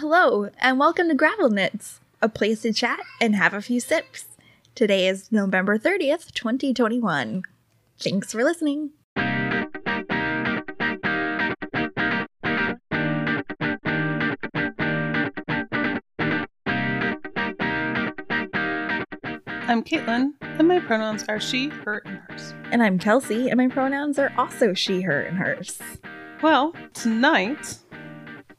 Hello, and welcome to Gravel Knits, a place to chat and have a few sips. Today is November 30th, 2021. Thanks for listening. I'm Caitlin, and my pronouns are she, her, and hers. And I'm Kelsey, and my pronouns are also she, her, and hers. Well, tonight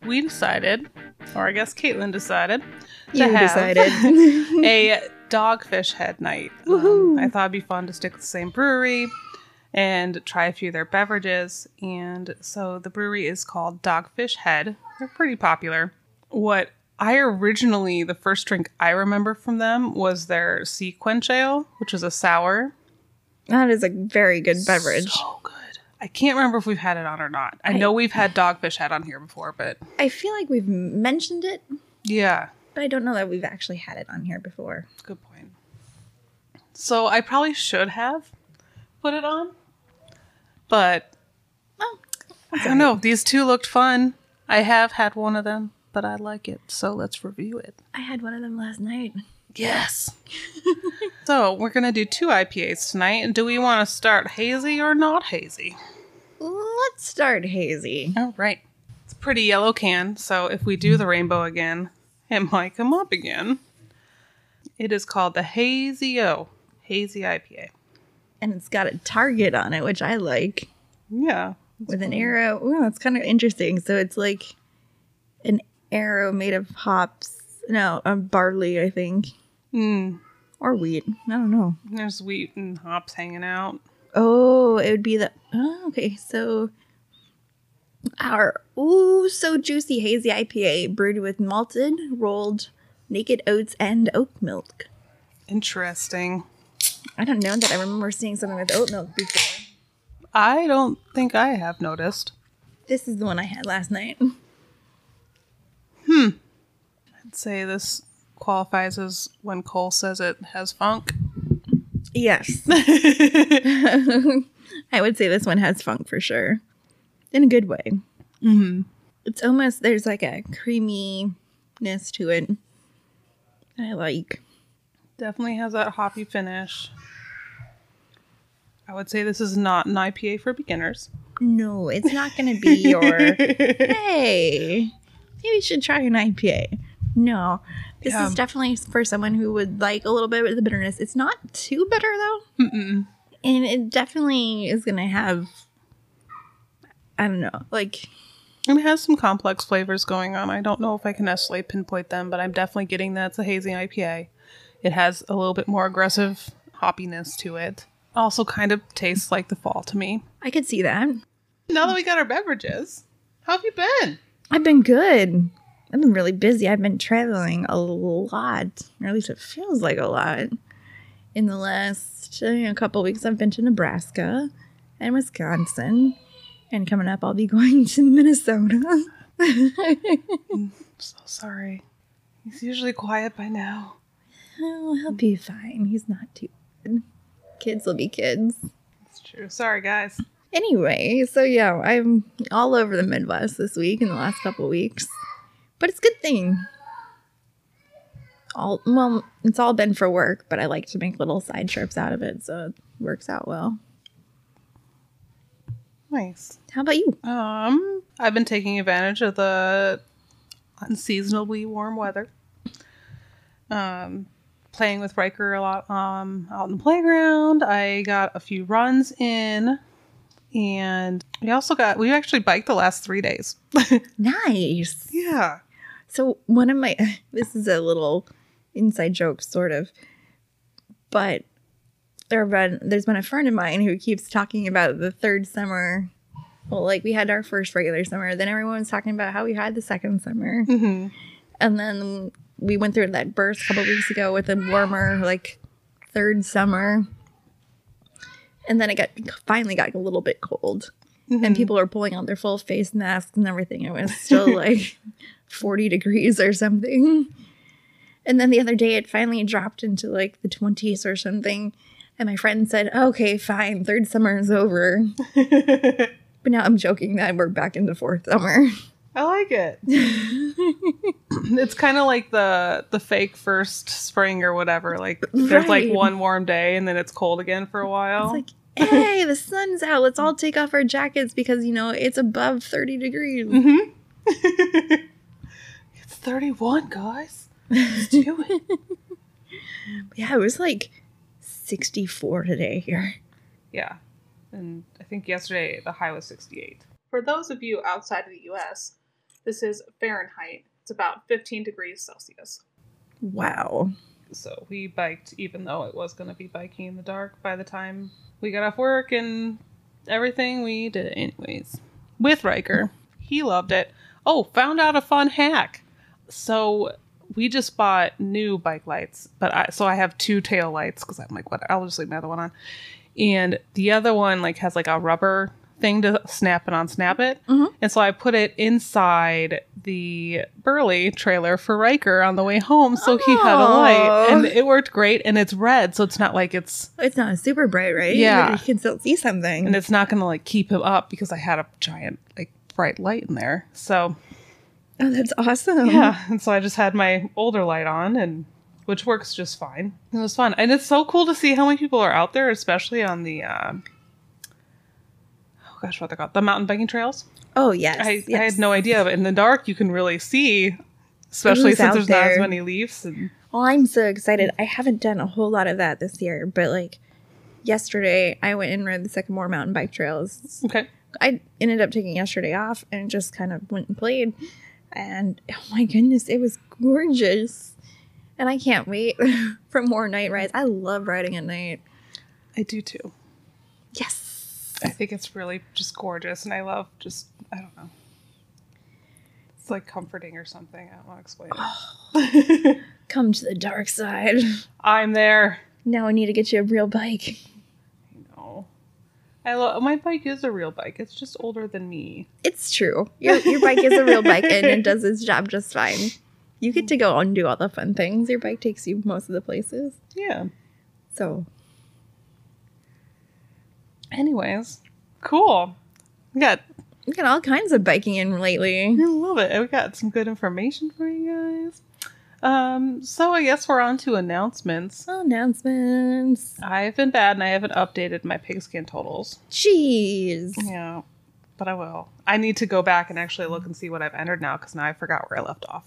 we decided, or I guess Caitlin decided, to You have decided. a dogfish head night. Um, I thought it'd be fun to stick with the same brewery and try a few of their beverages. And so the brewery is called Dogfish Head. They're pretty popular. What I originally, the first drink I remember from them was their Sea Quench Ale, which is a sour. that is a very good beverage. So good. I can't remember if we've had it on or not. I I- know we've had Dogfish Head on here before, but I feel like we've mentioned it, yeah, but I don't know that we've actually had it on here before. good point. So I probably should have put it on, but Oh, I don't know. These two looked fun. I have had one of them, but I like it. So let's review it. I had one of them last night. Yes. so we're gonna do two IPAs tonight. Do we want to start hazy or not hazy? Let's start hazy. All right. It's a pretty yellow can, so if we do the rainbow again, it might come up again. It is called the Hazy O, Hazy IPA. And it's got a target on it, which I like. Yeah. with an arrow. Ooh, that's kind of interesting. So it's like an arrow made of hops. No, um, barley, I think, Mm, or wheat. I don't know. there's wheat and hops hanging out. Oh, it would be the. Oh, okay, so our ooh, so juicy hazy IPA brewed with malted, rolled, naked oats and oat milk. Interesting. I don't know that I remember seeing something with oat milk before. I don't think I have noticed. This is the one I had last night. Hmm. I'd say this qualifies as when Cole says it has funk. Yes. I would say this one has funk for sure. In a good way. Mm-hmm. It's almost, there's like a creaminess to it. that I like. Definitely has that hoppy finish. I would say this is not an IPA for beginners. No, it's not going to be your, hey, maybe you should try an IPA. No, this Yeah. is definitely for someone who would like a little bit of the bitterness. It's not too bitter though. Mm-mm. And it definitely is going to have, I don't know, like It has some complex flavors going on. I don't know if I can necessarily pinpoint them, but I'm definitely getting that it's a hazy IPA. It has a little bit more aggressive hoppiness to it. Also, kind of tastes like the fall to me. I could see that. Now that we got our beverages, how have you been? I've been good. I've been really busy. I've been traveling a lot, or at least it feels like a lot. In the last uh, you know, couple weeks, I've been to Nebraska and Wisconsin, and coming up, I'll be going to Minnesota. So sorry. He's usually quiet by now. oh, he'll be fine. He's not too bad. Kids will be kids. It's true. Sorry, guys. Anyway, so yeah, I'm all over the Midwest this week in the last couple weeks, but it's a good thing. All well, it's all been for work, but I like to make little side trips out of it, so it works out well. Nice. How about you? Um, I've been taking advantage of the unseasonably warm weather. Um, playing with Riker a lot um out in the playground. I got a few runs in, and we also got we actually biked the last three days. Nice. yeah. So one of my this is a little inside joke, sort of, but there have been there's been a friend of mine who keeps talking about the third summer. Well, like we had our first regular summer, then everyone was talking about how we had the second summer, hmm and then we went through that burst a couple weeks ago with a warmer like third summer, and then it got finally got a little bit cold, and people were pulling out their full face masks and everything. It was still like 40 degrees or something. And then the other day it finally dropped into like the 20s or something. And my friend said, okay, fine, third summer is over. But now I'm joking that we're back into fourth summer. I like it. It's kind of like the the fake first spring or whatever. Like there's like one warm day and then it's cold again for a while. It's like, hey, the sun's out. Let's all take off our jackets because you know it's above thirty degrees. hmm it's 31, guys. Let's do it. Yeah, it was like sixty-four today here. Yeah. And I think yesterday the high was 68. For those of you outside of the US, this is Fahrenheit. It's about 15 degrees Celsius. Wow. So we biked, even though it was going to be biking in the dark by the time we got off work and everything, we did it anyways. With Riker. He loved it. Oh, found out a fun hack. So we just bought new bike lights, but I so I have two tail lights because I'm like, what? I'll just leave my other one on. And the other one like has like a rubber thing to snap it on, snap it. Mhm. And so I put it inside the Burley trailer for Riker on the way home, so he had a light, and it worked great. And it's red, so it's not like it's It's not super bright, right? Yeah. You can still see something. and it's not gonna like keep him up because I had a giant like bright light in there. So oh, that's awesome. yeah, and so I just had my older light on, and which works just fine. It was fun, and it's so cool to see how many people are out there, especially on the. Uh, oh gosh, what they're called? The mountain biking trails. Oh yes. I, I had no idea, but in the dark you can really see, especially Who's since there's not as many leaves. And Well, I'm so excited. I haven't done a whole lot of that this year, but like yesterday, I went and rode the Sycamore Mountain Bike Trails. okay, I ended up taking yesterday off and just kind of went and played. And oh my goodness, it was gorgeous. And I can't wait for more night rides. I love riding at night. I do too. Yes. I think it's really just gorgeous, and I love just I don't know. It's like comforting or something. I don't want to explain it. Come to the dark side. I'm there. Now I need to get you a real bike. I love my bike is a real bike. It's just older than me. It's true. Your, your bike is a real bike and it does its job just fine. You get to go and do all the fun things. Your bike takes you most of the places. Yeah. So Anyways, cool. We got we got all kinds of biking in lately. I love it. We got some good information for you guys. Um, so I guess we're on to announcements. Announcements. I've been bad and I haven't updated my pigskin totals. Jeez. Yeah, but I will. I need to go back and actually look and see what I've entered now because now I forgot where I left off.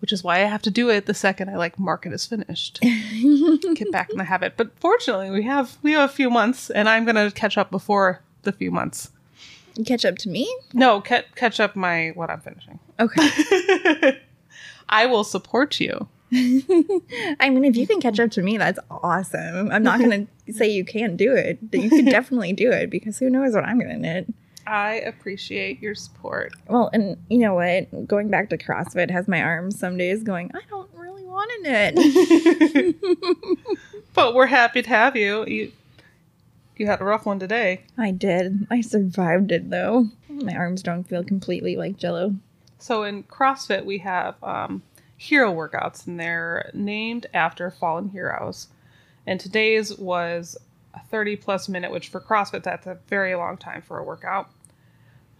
Which is why I have to do it the second I like mark it as finished. Get back in the habit. But fortunately, we have we have a few months, and I'm gonna catch up before the few months. Catch up to me? No, ca- catch up my what I'm finishing. Okay. I will support you. I mean, if you can catch up to me, that's awesome. I'm not going to say you can't do it. You can definitely do it because who knows what I'm going to knit. I appreciate your support. Well, and you know what? Going back to CrossFit has my arms some days going, I don't really want to knit. but we're happy to have you. You you had a rough one today. I did. I survived it though. My arms don't feel completely like jello. So in CrossFit we have um, hero workouts, and they're named after fallen heroes. And today's was a 30 plus minute, which for CrossFit that's a very long time for a workout.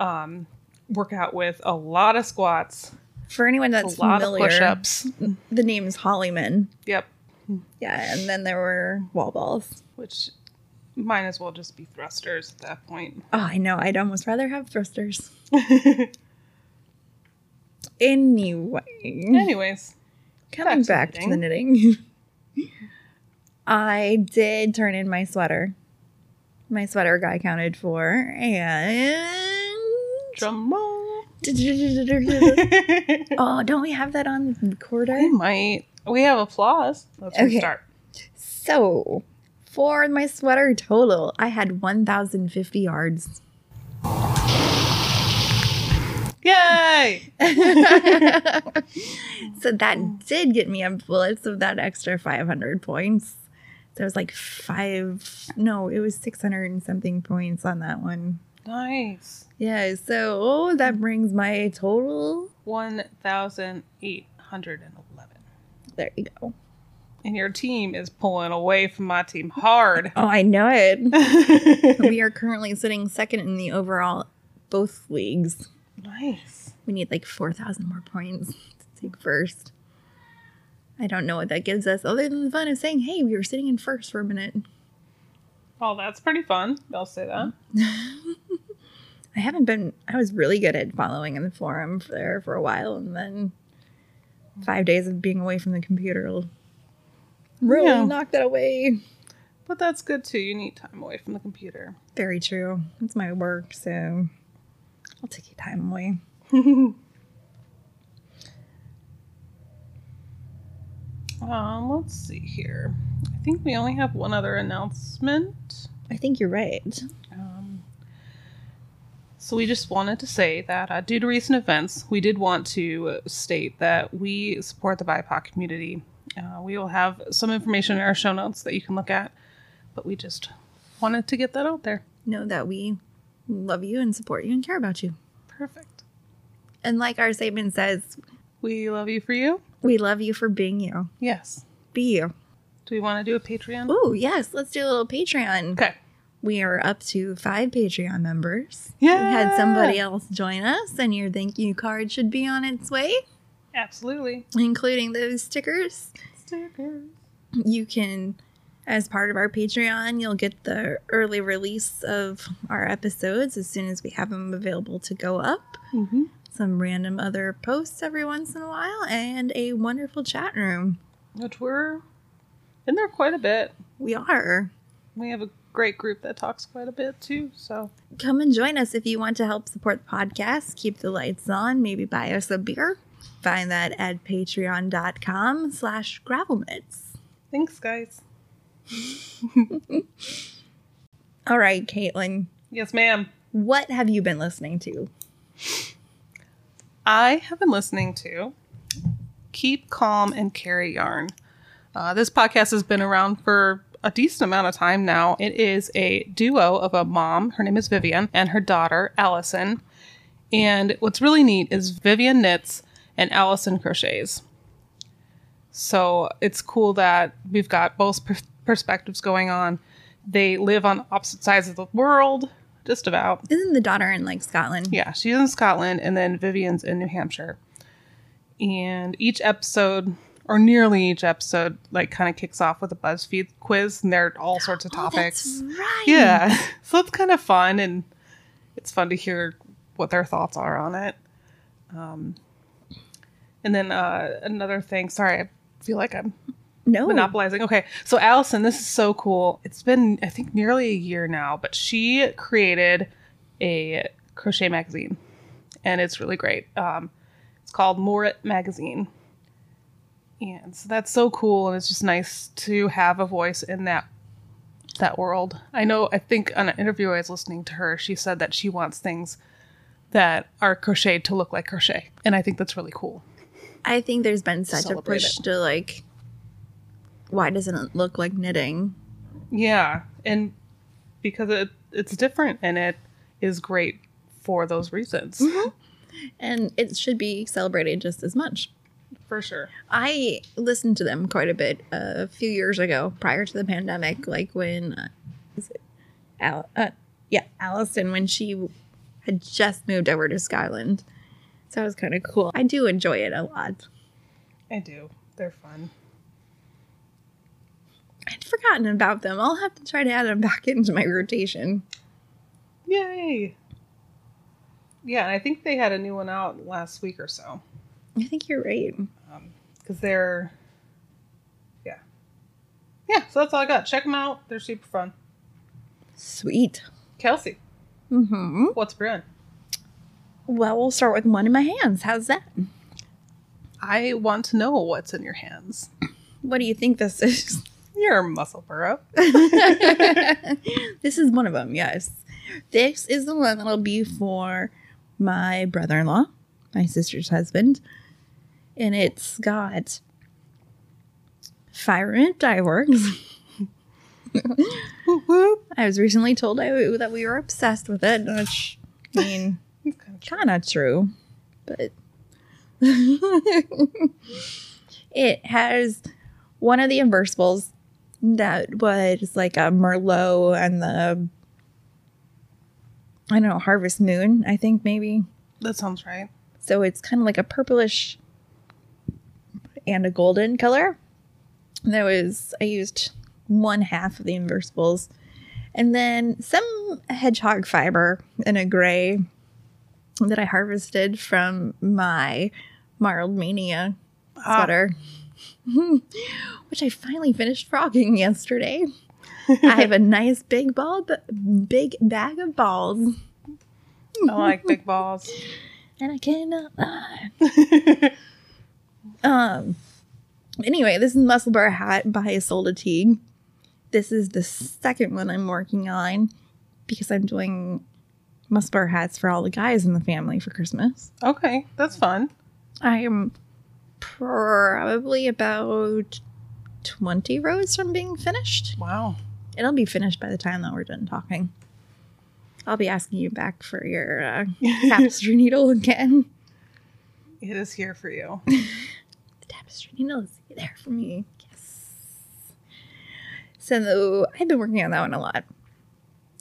Um, workout with a lot of squats, For anyone a that's lot familiar, of push-ups. the name is Holleyman. Yep, Yeah, and then there were wall balls. which might as well just be thrusters at that point. Oh, I know. I'd almost rather have thrusters. Anyway, Anyways, coming back to back to the knitting, I did turn in my sweater. My sweater got counted for, and drum roll. oh, don't we have that on recorder? We might. We have applause. Let's Okay. restart. So, for my sweater total, I had 1,050 yards. Yay! so that did get me a bullet of that extra 500 points. So it was like five, no, it was 600 and something points on that one. Nice. Yeah, so oh, that brings my total. 1,811. There you go. And your team is pulling away from my team hard. Oh, I know it. we are currently sitting second in the overall both leagues. Nice. We need like 4,000 more points to take first. I don't know what that gives us other than the fun of saying, hey, we were sitting in first for a minute. Oh, that's pretty fun. I'll say that. I haven't been, I was really good at following in the forum for there for a while. And then five days of being away from the computer really Yeah. knocked that away. But that's good too. You need time away from the computer. Very true. It's my work, so I'll take your time away. Um, let's see here. I think we only have one other announcement. I think you're right. Um, so we just wanted to say that uh, due to recent events, we did want to state that we support the BIPOC community. Uh, we will have some information in our show notes that you can look at, but we just wanted to get that out there. Know that we love you and support you and care about you. Perfect. And like our statement says, We love you for you. we love you for being you. Yes. Be you. Do we want to do a Patreon? Oh, yes. Let's do a little Patreon. Okay. We are up to five Patreon members. Yeah. We had somebody else join us, and your thank you card should be on its way, Absolutely. including those stickers. Stickers. You can, as part of our Patreon, you'll get the early release of our episodes as soon as we have them available to go up. Mm-hmm. Some random other posts every once in a while, and a wonderful chat room. Which we're in there quite a bit. We are. We have a great group that talks quite a bit too. So come and join us if you want to help support the podcast keep the lights on maybe buy us a beer find that at patreon.com slash gravelknits thanks, guys. all right caitlin Yes, ma'am. what have you been listening to I have been listening to Keep Calm and Carry Yarn. Uh, this podcast has been around for a decent amount of time now. It is a duo of a mom, her name is Vivian, and her daughter, Allison. And what's really neat is Vivian knits and Allison crochets. So it's cool that we've got both per- perspectives going on. They live on opposite sides of the world, just about. isn't the daughter in like scotland Yeah, she's in Scotland, and then Vivian's in New Hampshire. And each episode, or nearly each episode, like kind of kicks off with a BuzzFeed quiz, and there are all sorts of Oh, topics. right yeah, so it's kind of fun, and it's fun to hear what their thoughts are on it. Um, and then uh, another thing. Sorry, I feel like I'm no monopolizing. Okay, so Allison, this is so cool. It's been I think nearly a year now, but she created a crochet magazine, and it's really great. Um, it's called Moorit Magazine, and so that's so cool, and it's just nice to have a voice in that that world. I know. I think on an interview I was listening to her, she said that she wants things that are crocheted to look like crochet, and I think that's really cool. i think there's been such a push it. to like why doesn't it look like knitting Yeah, and because it it's different and it is great for those reasons. and it should be celebrated just as much For sure. I listened to them quite a bit uh, a few years ago, prior to the pandemic, like when, uh, is it Al- uh, yeah, Allison, when she had just moved over to Scotland. So it was kind of cool. I do enjoy it a lot. I do. They're fun. I'd forgotten about them. I'll have to try to add them back into my rotation. Yay. Yeah, and I think they had a new one out last week or so. I think you're right. Because they're. Yeah. Yeah, so that's all I got. Check them out. They're super fun. Sweet. Kelsey, Mm hmm what's brewing? Well, we'll start with one in my hands. How's that? I want to know what's in your hands. What do you think this is? Your Musselburgh. this is one of them, yes. This is the one that'll be for my brother in law, my sister's husband. And it's got Fire and Dye Works. Whoop, whoop. I was recently told I, that we were obsessed with it, which, I mean, It's kind of kind of true, but it has one of the inversibles that was like a Merlot and the I don't know Harvest Moon, I think maybe. That sounds right. So it's kind of like a purplish and a golden color. That was I used one half of the inversibles, and then some hedgehog fiber in a gray that I harvested from my Marled Mania Ah. which I finally finished frogging yesterday. I have a nice big ball, big bag of balls, I like big balls. and I cannot lie. Um. Anyway, this is Musselburgh Hat by Ysolda Teague. This is the second one I'm working on because I'm doing Muscle Bar hats for all the guys in the family for Christmas. okay, that's fun. I am probably about 20 rows from being finished. Wow. It'll be finished by the time that we're done talking. I'll be asking you back for your uh, tapestry needle again. It is here for you. The tapestry needle is there for me. Yes. So I've been working on that one a lot.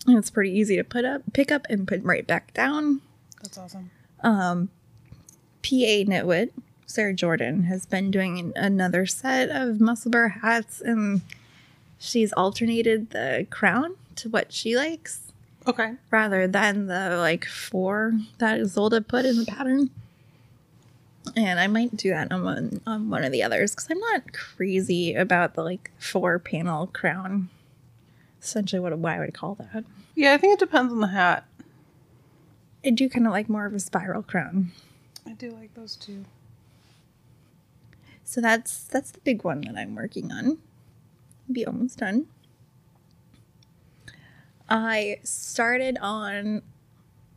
And it's pretty easy to put up, pick up, and put right back down. That's awesome. um, PA Knitwit, Sarah Jordan, has been doing another set of Musselburgh hats, and she's alternated the crown to what she likes Okay. rather than the like four that Ysolda put in the pattern. And I might do that on one on one of the others because I'm not crazy about the like four panel crown. Essentially, what why I would call that. Yeah, I think it depends on the hat. I do kind of like more of a spiral crown. I do like those too. So that's that's the big one that I'm working on. I'll be almost done. I started on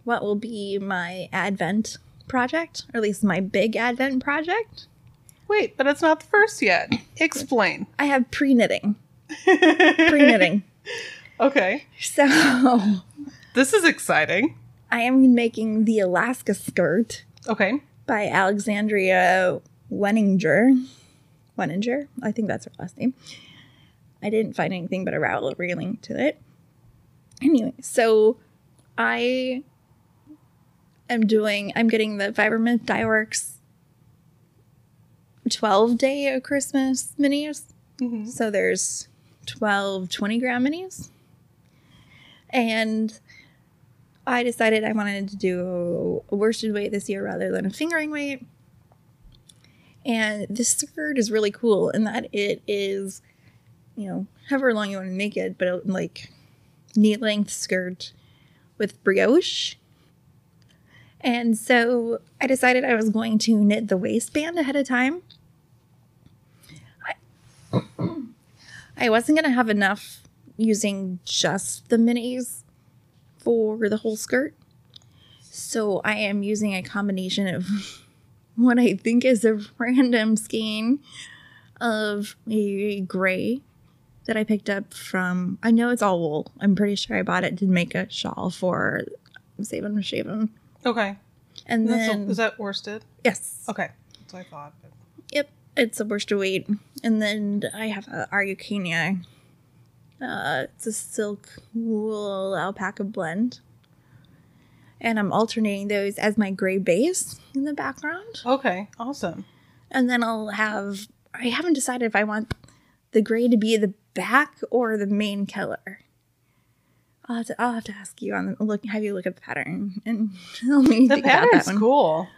what will be my Advent project, or at least my big Advent project. Wait, but it's not the first yet. Explain. I have pre knitting. Pre knitting. Okay. so This is exciting. I am making the Alaska skirt Okay. by Alexandria Wenninger. Wenninger? I think that's her last name. I didn't find anything but a Ravelry link to it. Anyway, so I am doing, I'm getting the Fibermint Dyeworks 12 day of Christmas minis. Mhm. So there's 12 20 gram minis. And I decided I wanted to do a worsted weight this year rather than a fingering weight. And this skirt is really cool in that it is, you know, however long you want to make it, but like knee length skirt with brioche. And so I decided I was going to knit the waistband ahead of time. I, I wasn't going to have enough using just the minis for the whole skirt. So I am using a combination of what I think is a random skein of a gray that I picked up from, I know it's all wool. I'm pretty sure I bought it to make a shawl for Saving or Shaven. Okay. And That's then, is that worsted? yes. Okay. That's what I thought. Yep, it's a worsted weight. And then I have a Araucania. Uh, it's a silk wool alpaca blend. And I'm alternating those as my gray base in the background. Okay. Awesome. And then I'll have, I haven't decided if I want the gray to be the back or the main color. I'll have to, I'll have to ask you on the look, have you look at the pattern and tell me The about that one. cool.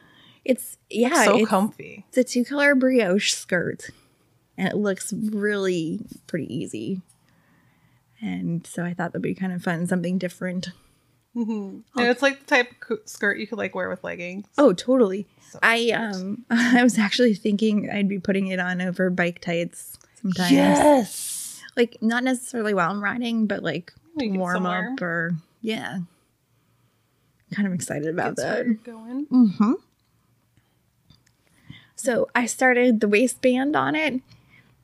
It's, yeah, so it's, comfy. it's a two color brioche skirt and it looks really pretty easy. And so I thought that'd be kind of fun, something different. Hmm And it's like the type of skirt you could like wear with leggings. Oh, totally. So I um I was actually thinking I'd be putting it on over bike tights sometimes. Yes. Like not necessarily while I'm riding, but like warm up or yeah. Kind of excited about Get that. going. Mm-hmm. So I started the waistband on it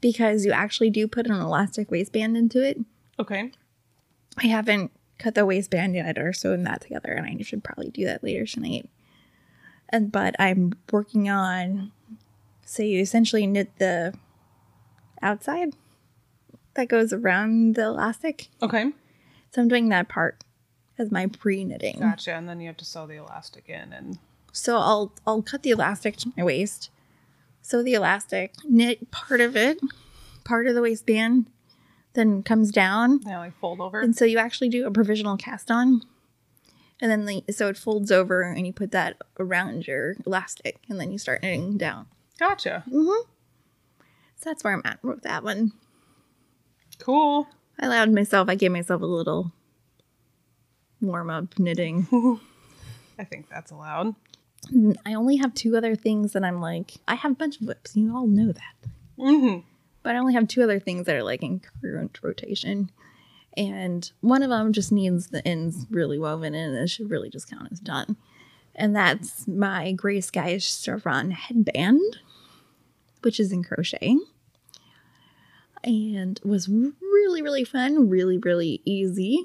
because you actually do put an elastic waistband into it. Okay. I haven't cut the waistband yet or sewn that together, and I should probably do that later tonight. And but I'm working on so you essentially knit the outside that goes around the elastic. Okay. So I'm doing that part as my pre-knitting. Gotcha. And then you have to sew the elastic in and So I'll I'll cut the elastic to my waist So the elastic, knit part of it, part of the waistband, then comes down. Yeah, like fold over. And so you actually do a provisional cast on. And then the, so it folds over and you put that around your elastic and then you start knitting down. Gotcha. So that's where I'm at with that one. Cool. I allowed myself, I gave myself a little warm up knitting. I think that's allowed. I only have two other things that I'm like, I have a bunch of whips. You all know that. hmm But I only have two other things that are like in current rotation. And one of them just needs the ends really woven in, and it should really just count as done. And that's my Gray sky Chevron headband, which is in crochet. And was really, really fun, really, really easy.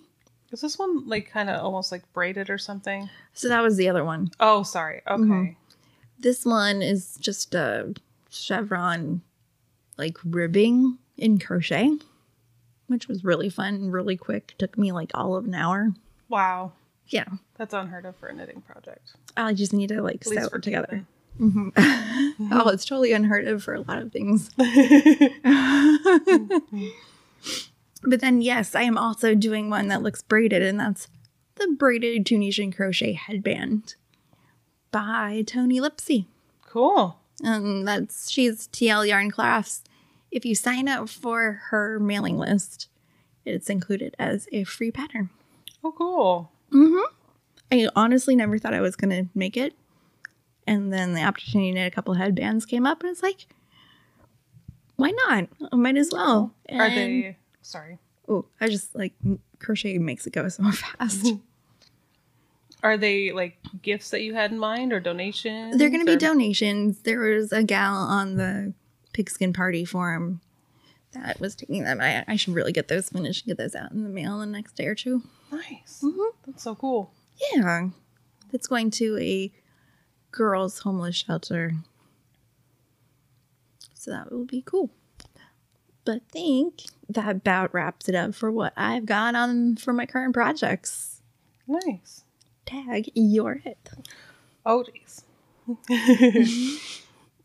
Is this one like kind of almost like braided or something? So that was the other one. Oh, sorry. Okay. Mhm. This one is just a chevron like ribbing in crochet, which was really fun, really quick. Took me like all of an hour. Wow. Yeah. That's unheard of for a knitting project. I just need to like sew it together. Caitlin. Mm-hmm. oh, it's totally unheard of for a lot of things. But then, yes, I am also doing one that looks braided, and that's the braided Tunisian crochet headband by Toni Lipsey. Cool. Um, that's she's TL Yarn Crafts. If you sign up for her mailing list, it's included as a free pattern. Oh, cool. Mm-hmm. I honestly never thought I was gonna make it, and then the opportunity to knit a couple headbands came up, and it's like, why not? I might as well. Are they? Sorry. Oh, I just like crochet makes it go so fast. Are they like gifts that you had in mind or donations? They're going to be or- donations. There was a gal on the pigskin party forum that was taking them. I, I should really get those finished, and get those out in the mail in the next day or two. Nice. Mm-hmm. That's so cool. Yeah. It's going to a girls' homeless shelter. So that will be cool. But I think that about wraps it up for what I've got on for my current projects. Nice. Tag, you're it. Oh, geez.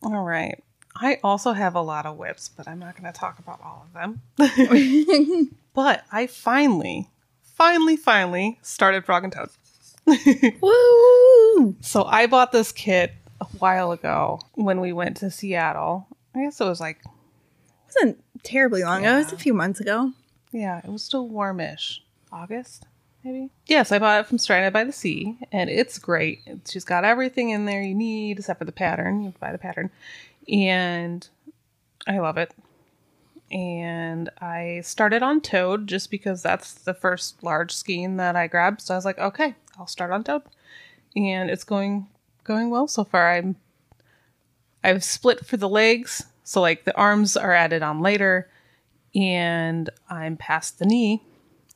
all right. I also have a lot of whips, but I'm not going to talk about all of them. but I finally, finally, finally started Frog and Toad. Woo! So I bought this kit a while ago when we went to Seattle. I guess it was like, It wasn't terribly long ago. It was a few months ago. yeah, it was still warmish. August, maybe? Yes, I bought it from Stranded by the Sea, and it's great. She's got everything in there you need except for the pattern. You have to buy the pattern. And I love it. And I started on Toad just because that's the first large skein that I grabbed. So I was like, okay, I'll start on Toad. And it's going going well so far. I'm I've split for the legs, so like the arms are added on later, and I'm past the knee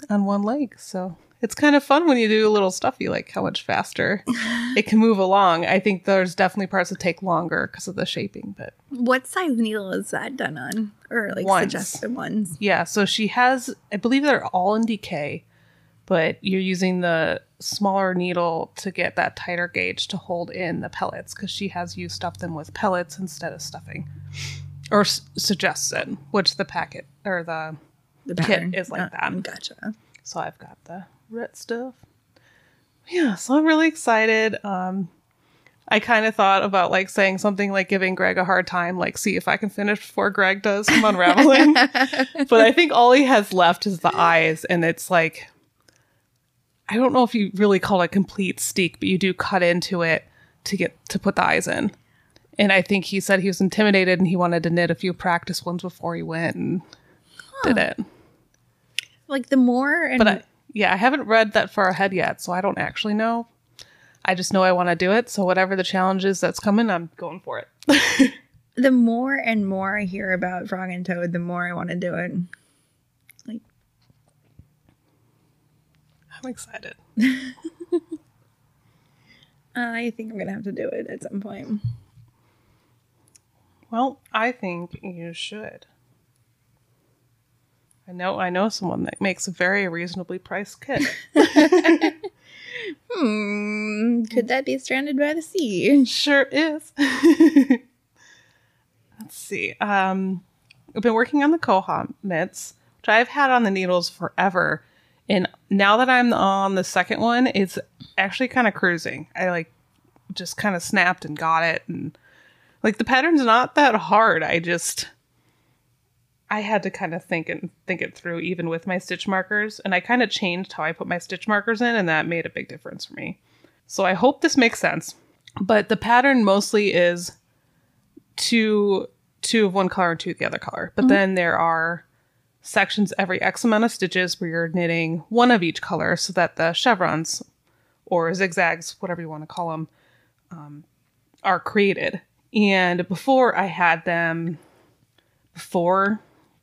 on one leg. So it's kind of fun when you do a little stuff. You like how much faster it can move along. I think there's definitely parts that take longer because of the shaping, but What size needle is that done on? Or like Ones. suggested ones? yeah. So she has, I believe they're all in DK, but you're using the smaller needle to get that tighter gauge to hold in the pellets because she has you stuff them with pellets instead of stuffing, or s- suggests it, which the packet or the The Kit is like uh, that. Gotcha. So I've got the ret stuff. Yeah, so I'm really excited. Um I kind of thought about like saying something like giving Greg a hard time, like see if I can finish before Greg does from unraveling. but I think all he has left is the eyes, and it's like I don't know if you really call it complete steek, but you do cut into it to get to put the eyes in. And I think he said he was intimidated and he wanted to knit a few practice ones before he went and did it. Like the more and But I, yeah, I haven't read that far ahead yet, so I don't actually know. I just know I want to do it. So whatever the challenge is that's coming, I'm going for it. the more and more I hear about Frog and Toad, the more I want to do it. Like I'm excited. I think I'm gonna have to do it at some point. Well, I think you should. I know I know someone that makes a very reasonably priced kit. Hmm. Could that be stranded by the sea? sure is. let's see. Um, I've been working on the Koha mitts, which I've had on the needles forever. And now that I'm on the second one, it's actually kind of cruising. I like just kind of snapped and got it. And like the pattern's not that hard. I just, I had to kind of think and think it through even with my stitch markers. And I kind of changed how I put my stitch markers in, and that made a big difference for me. So I hope this makes sense. But the pattern mostly is two two of one color and two of the other color. But then there are sections every X amount of stitches where you're knitting one of each color so that the chevrons or zigzags, whatever you want to call them, um, are created. And before I had them before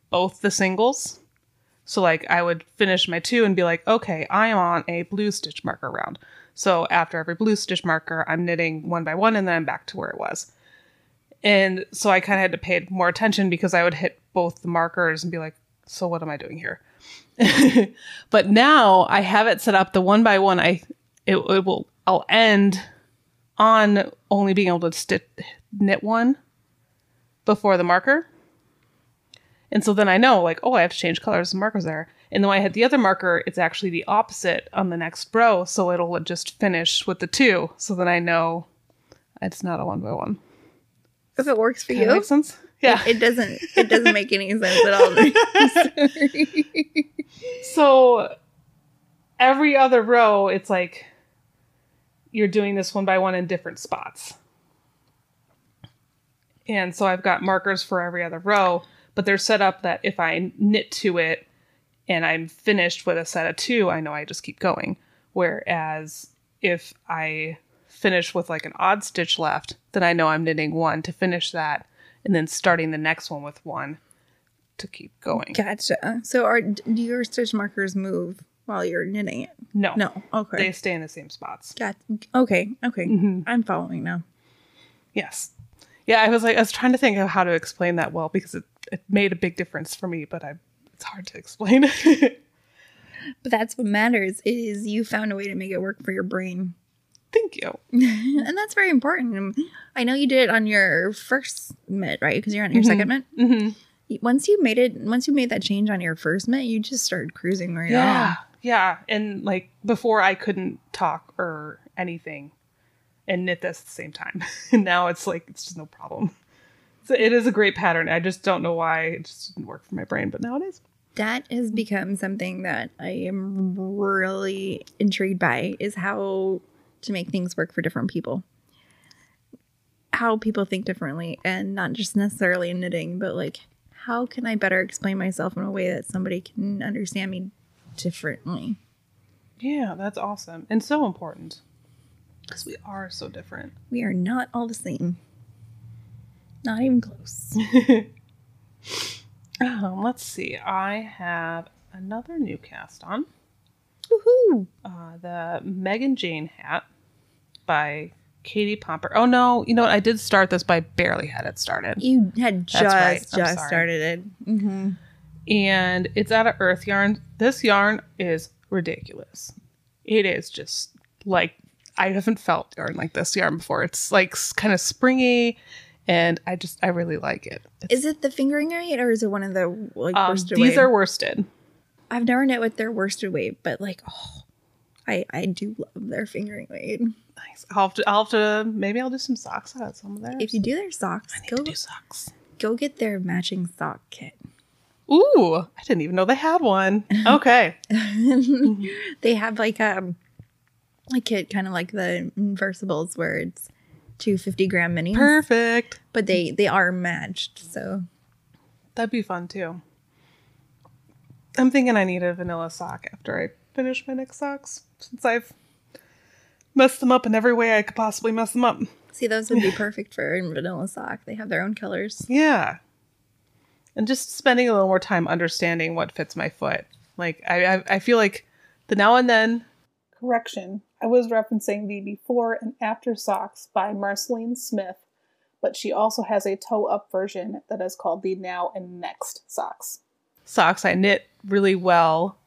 both the singles. So like I would finish my two and be like, okay, I am on a blue stitch marker round. So after every blue stitch marker, I'm knitting one by one and then I'm back to where it was. And so I kind of had to pay more attention because I would hit both the markers and be like, so what am I doing here? but now I have it set up the one by one. I it, it will I'll end on only being able to stitch knit one before the marker. And so then I know, like, oh, I have to change colors and markers there. And then when I hit the other marker, it's actually the opposite on the next row. So it'll just finish with the two. So then I know it's not a one by one. If it works for you, make sense? Yeah. it doesn't. It doesn't make any sense at all. So every other row, it's like you're doing this one by one in different spots. And so I've got markers for every other row, but they're set up that if I knit to it and I'm finished with a set of two, I know I just keep going. Whereas if I finish with like an odd stitch left, then I know I'm knitting one to finish that and then starting the next one with one to keep going. Gotcha. So, are do your stitch markers move while you're knitting it? No. No. Okay. They stay in the same spots. Got. Okay. Okay. Mm-hmm. I'm following now. Yes. Yeah, I was like, I was trying to think of how to explain that well because it, it made a big difference for me, but I it's hard to explain. But that's what matters. Is you found a way to make it work for your brain, Thank you. and that's very important. I know you did it on your first mitt, right? Because you're on your second mitt. hmm Once you made it, once you made that change on your first mitt, you just started cruising right Yeah. on. Yeah. And like before I couldn't talk or anything and knit this at the same time. and now it's like it's just no problem. So it is a great pattern. I just don't know why it just didn't work for my brain, but now it is. That has become something that I am really intrigued by is how to make things work for different people. How people think differently and not just necessarily in knitting, but like how can I better explain myself in a way that somebody can understand me differently? Yeah, that's awesome. And so important. Because we are so different. We are not all the same. Not even close. Um, let's see. I have another new cast on. Woohoo! uh, the Megan Jane hat by Katie Pomper. Oh no, you know what? I did start this, but I barely had it started. You had just right. Just started it. Mm-hmm. And it's out of Urth Yarn. This yarn is ridiculous. It is just like I haven't felt yarn like this yarn before. It's like kind of springy, and I just I really like it. It's, Is it the fingering weight or is it one of the like um, worsted these weight? are worsted. I've never knit with their worsted weight, but like, oh, I I do love their fingering weight. Nice. I'll have to. I'll have to. Maybe I'll do some socks out of some of theirs. If you do their socks, I need go to do socks. go get their matching sock kit. Ooh, I didn't even know they had one. Okay. they have like um a kit kind of like the inversibles where it's two 50 gram minis, Perfect. but they they are matched. So That'd be fun too. I'm thinking I need a vanilla sock after I finish my next socks since I've messed them up in every way I could possibly mess them up. see, those would be perfect for a vanilla sock. They have their own colors. Yeah. And just spending a little more time understanding what fits my foot. Like I I, I feel like the now and then Correction. I was referencing the before and after socks by Marceline Smith, but she also has a toe up version that is called the now and next socks. socks I knit really well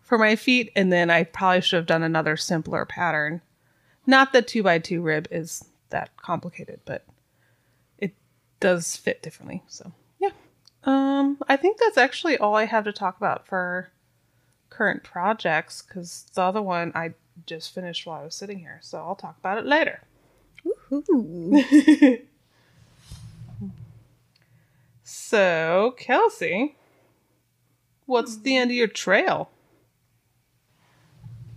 for my feet, and then I probably should have done another simpler pattern. Not that two by two rib is that complicated, but it does fit differently. So yeah. Um, I think that's actually all I have to talk about for current projects because the other one I just finished while I was sitting here, so I'll talk about it later. Woohoo. So, Kelsey, what's the end of your trail?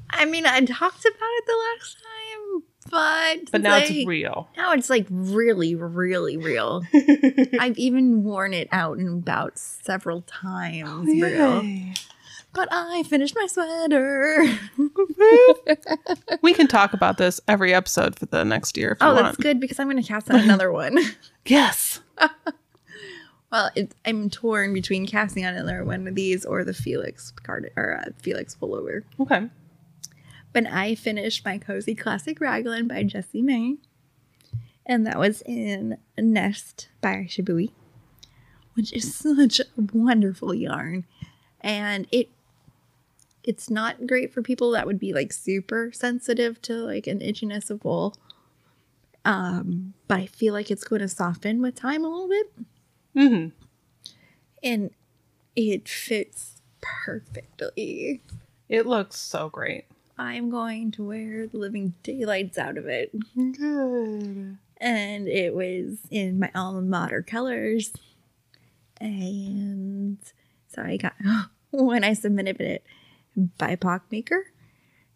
I mean, I talked about it the last time, but But now like, it's real. Now it's like really, really real. I've even worn it out and about several times, oh, real. But I finished my sweater. we can talk about this every episode for the next year if you Oh, that's want. good because I'm going to cast on another one. Yes. well, it, I'm torn between casting on another one of these or the Felix card or uh, Felix pullover. Okay. But I finished my cozy classic raglan by Jessie Mae, and that was in Nest by Shibui, which is such a wonderful yarn, and it it's not great for people that would be like super sensitive to like an itchiness of wool. Um, but I feel like it's going to soften with time a little bit, Mm-hmm. and it fits perfectly. It looks so great. I'm going to wear the living daylights out of it. Good. And it was in my alma mater colors. And so I got, when I submitted it, BIPOC Maker,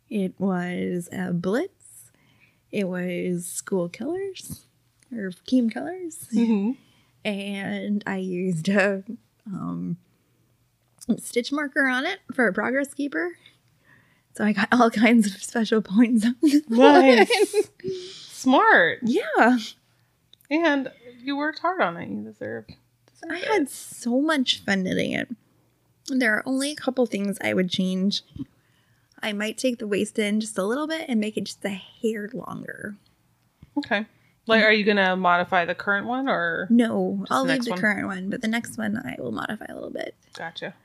it was a Blitz, it was School Colors, or Keem Colors. Mm-hmm. And I used a um, stitch marker on it for a progress keeper. So I got all kinds of special points on this Nice. Smart. Yeah. And you worked hard on it. You deserve. I had so much fun knitting it. There are only a couple things I would change. I might take the waist in just a little bit and make it just a hair longer. Okay. Like, are you gonna modify the current one or? No, I'll the leave the one? current one, but the next one I will modify a little bit. Gotcha.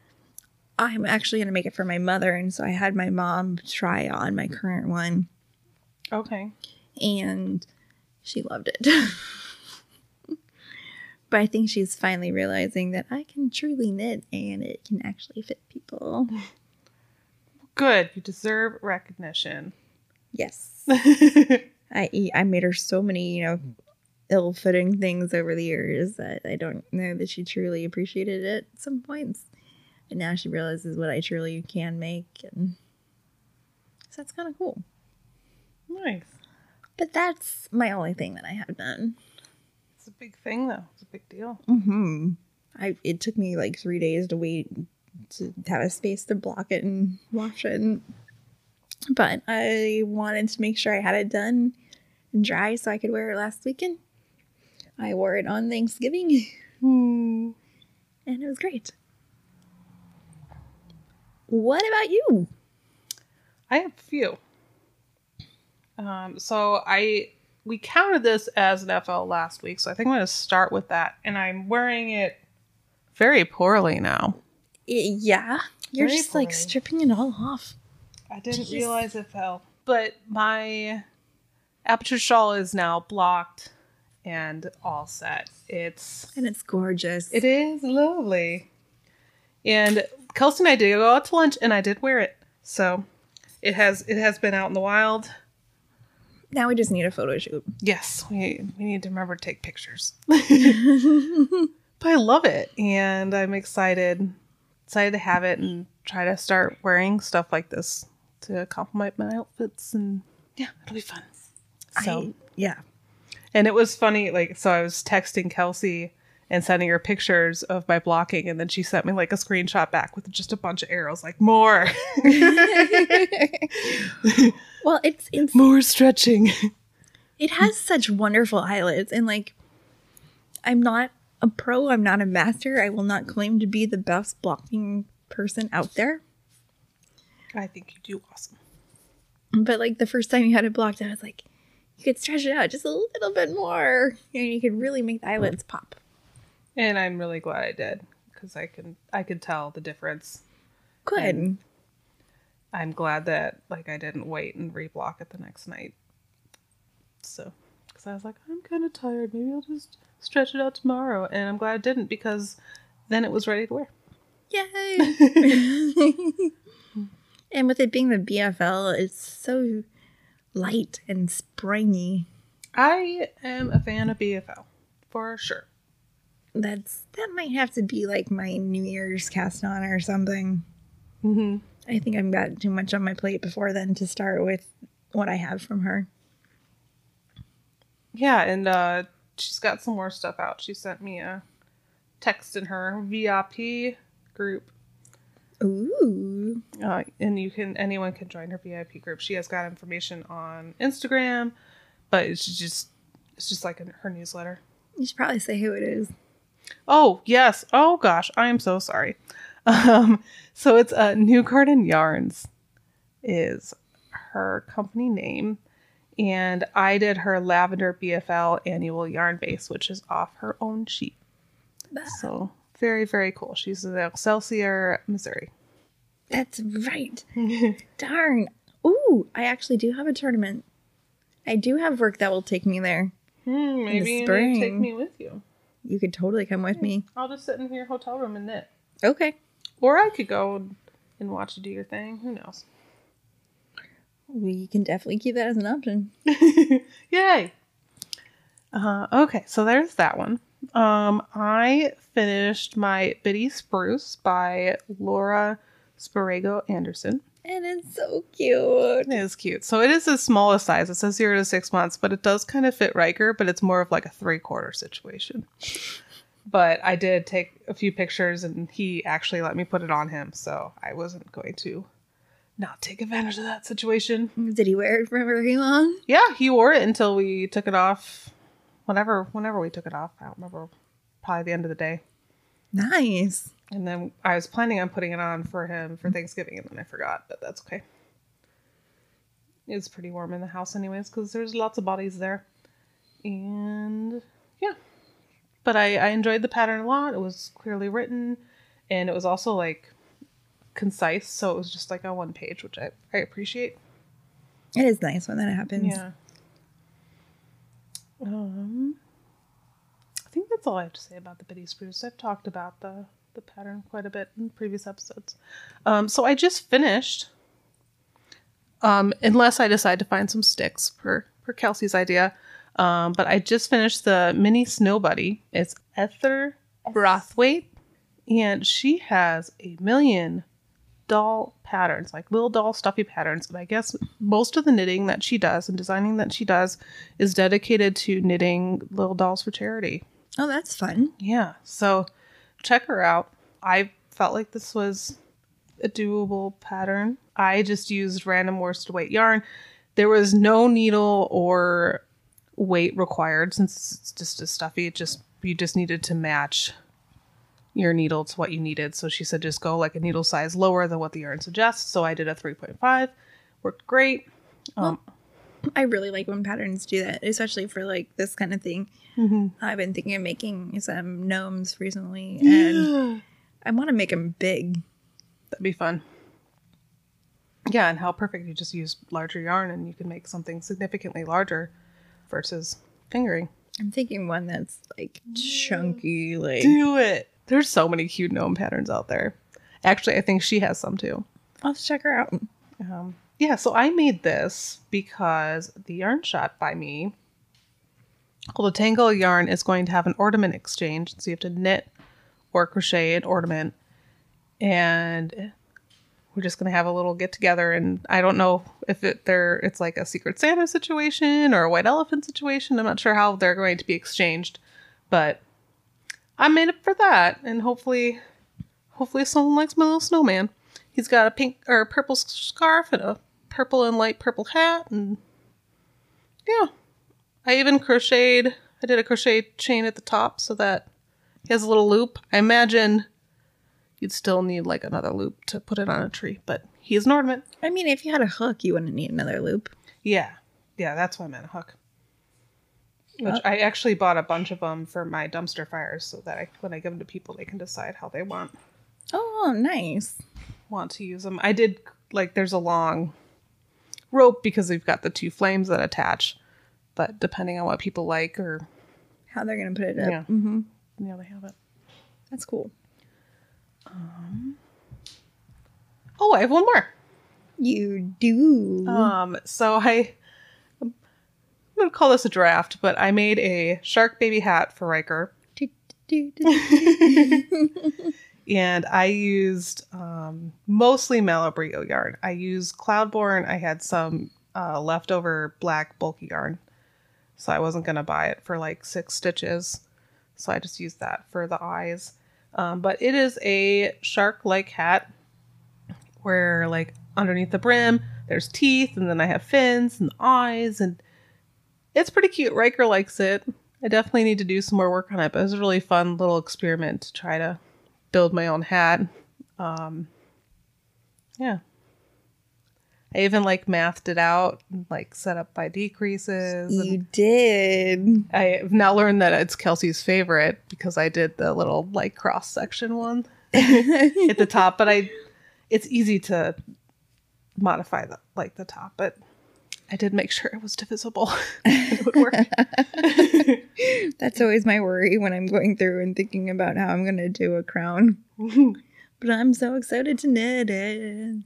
I'm actually going to make it for my mother, and so I had my mom try on my current one, Okay. and she loved it. but I think she's finally realizing that I can truly knit and it can actually fit people. Good. You deserve recognition. Yes. I I made her so many, you know, ill-fitting things over the years that I don't know that she truly appreciated it at some points. And now she realizes what I truly can make and so that's kind of cool. nice. But that's my only thing that I have done. It's a big thing, though. It's a big deal. Mhm. I it took me like 3 days to wait to have a space to block it and wash it. And, but I wanted to make sure I had it done and dry so I could wear it last weekend. I wore it on Thanksgiving Hmm. and it was great. What about you? I have a few. Um, so I we counted this as an FL last week, so I think I'm going to start with that. And I'm wearing it very poorly now. Yeah, you're Very just like stripping it all off. I didn't Jeez. realize it fell. But my aperture shawl is now blocked and all set. It's And it's gorgeous. it is lovely. And Kelsey and I did go out to lunch and I did wear it. So it has it has been out in the wild. Now we just need a photo shoot. Yes, we we need to remember to take pictures. but I love it and I'm excited excited to have it and try to start wearing stuff like this to complement my outfits and yeah, it'll be fun. So I, yeah. and it was funny, like so I was texting Kelsey and sending her pictures of my blocking and then she sent me like a screenshot back with just a bunch of arrows like more well, it's it's more stretching. it has such wonderful eyelets and like I'm not a pro, I'm not a master. I will not claim to be the best blocking person out there. I think you do awesome. But like the first time you had it blocked, I was like, you could stretch it out just a little bit more. And you could really make the eyelets pop. And I'm really glad I did because I can I could tell the difference. Good. And- I'm glad that like I didn't wait and reblock it the next night. So, because I was like, I'm kind of tired. Maybe I'll just stretch it out tomorrow. And I'm glad I didn't because then it was ready to wear. Yay! and with it being the BFL, it's so light and springy. I am a fan of BFL for sure. That's that might have to be like my New Year's cast on or something. Mm-hmm. I think I've got too much on my plate before then to start with what I have from her. Yeah, and uh, she's got some more stuff out. She sent me a text in her VIP group, Ooh. uh, and you can anyone can join her VIP group. She has got information on Instagram, but it's just it's just like in her newsletter. You should probably say who it is. Oh yes. Oh gosh, I am so sorry. Um, so it's uh, New Garden Yarns is her company name, and I did her Lavender BFL annual yarn base, which is off her own sheet. So very very cool. She's in Excelsior, Missouri. That's right. Darn. Ooh, I actually do have a tournament. I do have work that will take me there. Hmm, maybe you need to take me with you. You could totally come with me. I'll just sit in your hotel room and knit, Okay. Or I could go and watch you do your thing. Who knows? We can definitely keep that as an option. Yay! Uh, okay, so there's that one. Um, I finished my Biddy Spruce by Laura Sparago Anderson. And it's so cute. It is cute. So it is the smallest size. It says zero to six months, but it does kind of fit Riker, but it's more of like a three quarter situation. But I did take a few pictures and he actually let me put it on him, so I wasn't going to not take advantage of that situation. Did he wear it for very long? Yeah, he wore it until we took it off. Whenever, whenever we took it off, I don't remember. Probably the end of the day. Nice. And then I was planning on putting it on for him for Thanksgiving, and then I forgot, but that's okay. It's pretty warm in the house, anyways, because there's lots of bodies there. And yeah, but I, I enjoyed the pattern a lot. It was clearly written, and it was also like concise, so it was just like a one page, which I, I appreciate. It is nice when that happens. Yeah. Um, I think that's all I have to say about the Biddy Spruce. I've talked about the the pattern quite a bit in previous episodes. Um, so I just finished. Um, unless I decide to find some sticks per per Kelsey's idea. Um, but I just finished the mini snow buddy. It's Esther Braithwaite, and she has a million doll patterns, like little doll stuffy patterns. And I guess most of the knitting that she does and designing that she does is dedicated to knitting little dolls for charity. Oh, that's fun. Yeah. So check her out. I felt like this was a doable pattern. I just used random worsted weight yarn. There was no needle or weight required since it's just a stuffy. It just you just needed to match your needle to what you needed. So she said just go like a needle size lower than what the yarn suggests. So I did a 3.5. Worked great. Um, I really like when patterns do that, especially for like this kind of thing. I've been thinking of making some gnomes recently, and I want to make them big. That'd be fun. Yeah, and how perfect you just use larger yarn and you can make something significantly larger versus fingering. I'm thinking one that's like chunky, like Do it. There's so many cute gnome patterns out there. Actually, I think she has some too. I'll check her out. Um, yeah, so I made this because the yarn shop by me called the Tangle Yarn is going to have an ornament exchange. So you have to knit or crochet an ornament. And we're just gonna have a little get together and I don't know if it there it's like a secret Santa situation or a white elephant situation. I'm not sure how they're going to be exchanged, but I made it for that and hopefully hopefully someone likes my little snowman. He's got a pink or a purple scarf and a purple and light purple hat and yeah. I even crocheted I did a crochet chain at the top so that he has a little loop. I imagine you'd still need like another loop to put it on a tree, but he's an ornament. I mean, if you had a hook, you wouldn't need another loop. Yeah. Yeah, that's why I meant a hook. Which I actually bought a bunch of them for my dumpster fires so that I, when I give them to people, they can decide how they want Oh, nice. want to use them. I did like there's a long rope because we've got the two flames that attach, but depending on what people like or How they're gonna put it up. Yeah. hmm yeah, they have it. That's cool. Oh, I have one more. You do. Um, so I, I'm gonna call this a draft, but I made a shark baby hat for Riker, and I used um, mostly Malabrigo yarn. I used Cloudborn. I had some uh, leftover black bulky yarn, so I wasn't gonna buy it for like six stitches, so I just used that for the eyes. Um, but it is a shark-like hat where like underneath the brim there's teeth and then I have fins and eyes and it's pretty cute. Riker likes it. I definitely need to do some more work on it, but it was a really fun little experiment to try to build my own hat. Um yeah. I even like mathed it out, like set up by decreases. and- you did. I've now learned that it's Kelsey's favorite because I did the little like cross section one at the top, but I it's easy to modify the like the top, but I did make sure it was divisible. it would work. That's always my worry when I'm going through and thinking about how I'm gonna do a crown. But I'm so excited to knit it.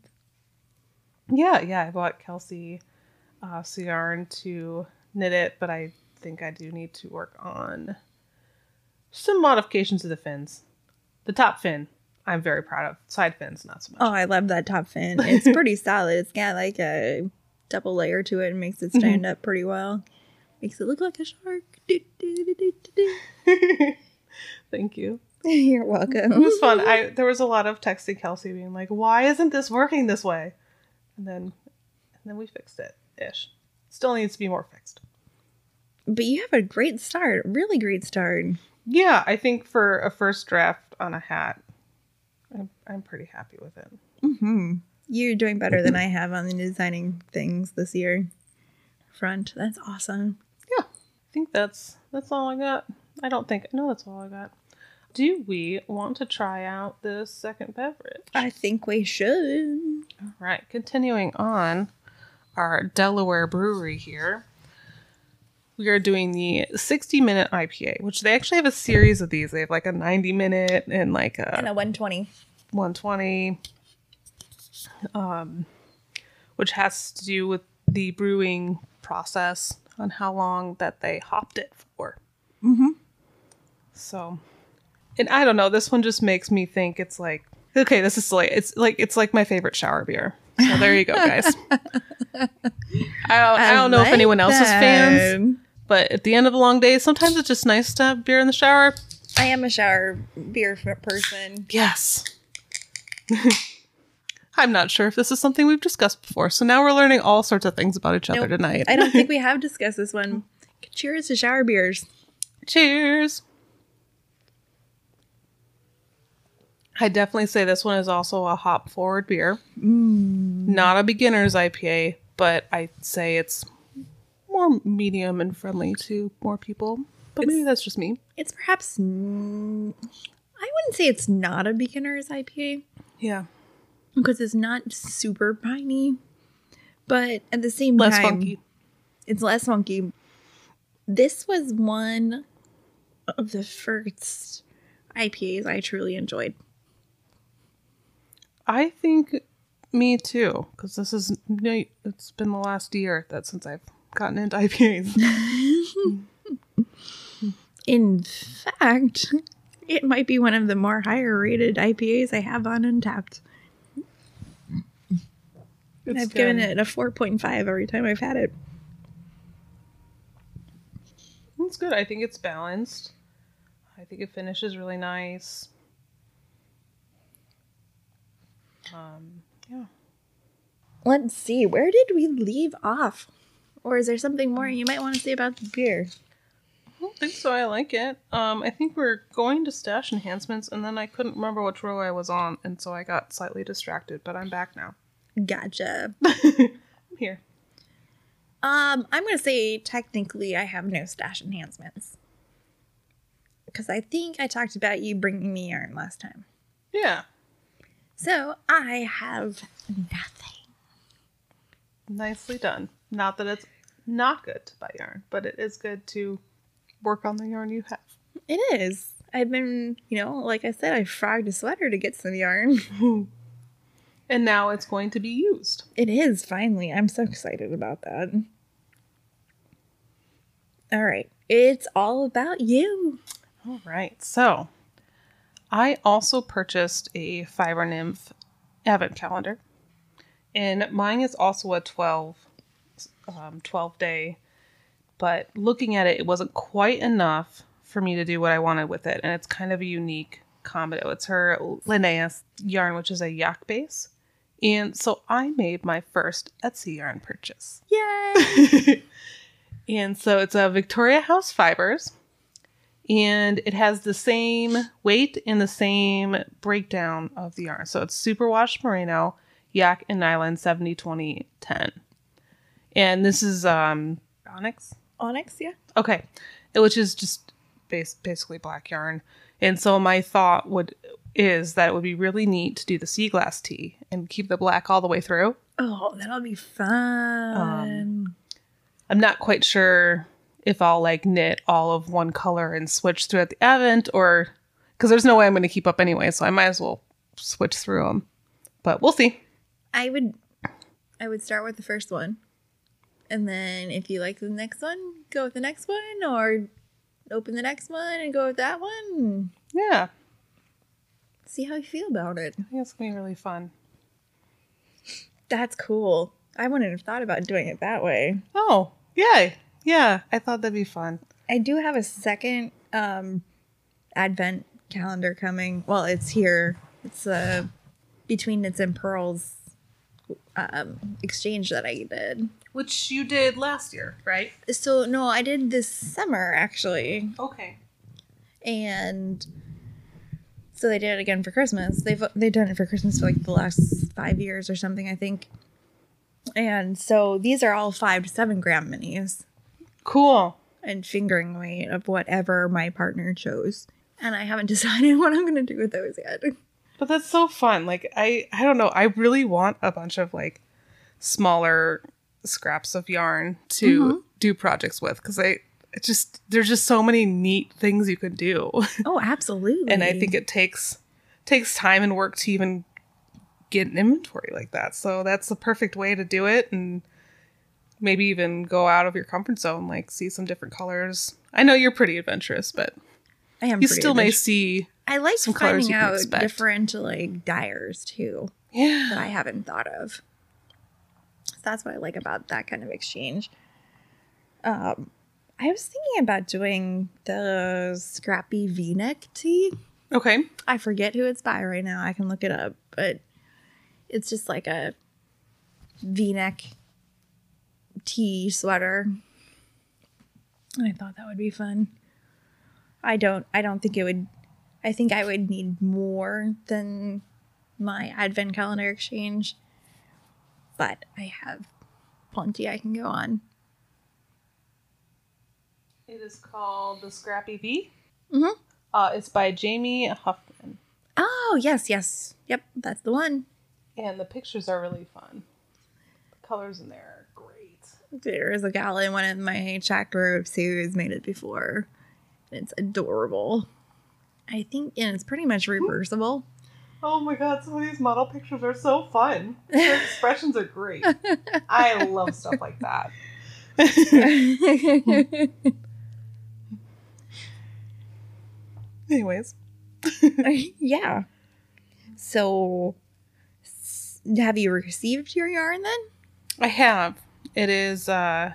Yeah, yeah. I bought Kelsey uh yarn to knit it, but I think I do need to work on some modifications to the fins. The top fin, I'm very proud of. Side fins, not so much. Oh, I love that top fin. It's pretty solid. It's got like a double layer to it and makes it stand up pretty well. Makes it look like a shark. Do, do, do. Thank you. You're welcome. It was fun. I there was a lot of texting Kelsey being like, "Why isn't this working this way?" And then, and then we fixed it ish. Still needs to be more fixed. But you have a great start. Really great start. Yeah, I think for a first draft on a hat, I'm I'm pretty happy with it. hmm You're doing better than I have on the designing things this year. Front. That's awesome. Yeah, I think that's that's all I got. I don't think no, that's all I got. Do we want to try out this second beverage? I think we should. All right, continuing on our Delaware brewery here. We are doing the 60 minute IPA, which they actually have a series of these. They have like a 90 minute and like a And a 120. 120, um, which has to do with the brewing process on how long that they hopped it for. Mm-hmm. So, and I don't know. This one just makes me think it's like okay, this is silly. It's like it's like my favorite shower beer. So there you go, guys. I don't, I don't know if anyone else is fans, but at the end of a long day, sometimes it's just nice to have beer in the shower. I am a shower beer person. Yes. I'm not sure if this is something we've discussed before. So now we're learning all sorts of things about each other Nope. tonight. I don't think we have discussed this one. Cheers to shower beers. Cheers. I definitely say this one is also a hop forward beer. Mm. Not a beginner's IPA, but I'd say it's more medium and friendly to more people. But maybe that's just me. It's perhaps. n- I wouldn't say it's not a beginner's IPA Yeah. because it's not super piney, but at the same Less time, funky. it's less funky. This was one of the first IPAs I truly enjoyed. I think me too, because this is it's been the last year that since I've gotten into IPAs. In fact, it might be one of the more higher rated IPAs I have on Untappd. It's I've given it a 4.5 every time I've had it. It's good. I think it's balanced. I think it finishes really nice. Um, yeah. Let's see, where did we leave off? Or is there something more you might want to say about the beer? I don't think so. I like it. Um, I think we're going to stash enhancements, and then I couldn't remember which row I was on, and so I got slightly distracted. But I'm back now. Gotcha. I'm here. Um, I'm gonna say technically I have no stash enhancements. Because I think I talked about you bringing me yarn last time. Yeah. So I have nothing. Nicely done. Not that it's not good to buy yarn, but it is good to work on the yarn you have. It is. I've been, you know, like I said, I frogged a sweater to get some yarn. And now it's going to be used. It is finally. I'm so excited about that. All right. It's all about you. All right. So I also purchased a Fiber Nymph advent calendar. And mine is also a 12, um, 12 day. But looking at it, it wasn't quite enough for me to do what I wanted with it. And it's kind of a unique combo. It's her Linnaeus yarn, which is a yak base. And so I made my first Etsy yarn purchase. Yay! And so it's a Victoria House Fibers. And it has the same weight and the same breakdown of the yarn. So it's superwash merino, yak, and nylon 70 20 10. And this is um onyx. Onyx, yeah. Okay. Which is just base, basically black yarn. And so my thought would is that it would be really neat to do the sea glass tee and keep the black all the way through. Oh, that'll be fun. I'm not quite sure if I'll like knit all of one color and switch throughout the event or because there's no way I'm going to keep up anyway, so I might as well switch through them. But we'll see. I would I would start with the first one. And then if you like the next one, go with the next one or open the next one and go with that one. Yeah, See how you feel about it. I think it's going to be really fun. That's cool. I wouldn't have thought about doing it that way. Oh, yay. Yeah, I thought that'd be fun. I do have a second um advent calendar coming. Well, it's here. It's a between knits and pearls um exchange that I did. Which you did last year, right? So no, I did this summer actually. Okay. and so they did it again for Christmas. They've they've done it for Christmas for like the last five years or something, I think. And so these are all five to seven gram minis Cool. and fingering weight of whatever my partner chose. And I haven't decided what I'm gonna do with those yet. But that's so fun. Like I I don't know. I really want a bunch of like smaller scraps of yarn to mm-hmm. do projects with because I it just there's just so many neat things you could do. Oh, absolutely. and I think it takes takes time and work to even get an inventory like that. So that's the perfect way to do it and maybe even go out of your comfort zone like see some different colors. I know you're pretty adventurous, but I am you still may see I like some finding out different like dyers too. yeah. that I haven't thought of. So that's what I like about that kind of exchange. Um, I was thinking about doing the scrappy V-neck tee. Okay. I forget who it's by right now. I can look it up, but it's just like a V-neck tee sweater. And I thought that would be fun. I don't I don't think it would I think I would need more than my advent calendar exchange. But I have plenty I can go on. It is called the Scrappy V. Mhm. Uh, it's by Jamie Huffman, Oh, yes, yes. Yep, that's the one. and the pictures are really fun. The colors in there. There is a gal in one of my chat groups who has made it before. It's adorable. I think, and it's pretty much hmm. reversible. Oh my god, some of these model pictures are so fun. Their expressions are great. I love stuff like that. Anyways, yeah. So, have you received your yarn then? I have. It is uh,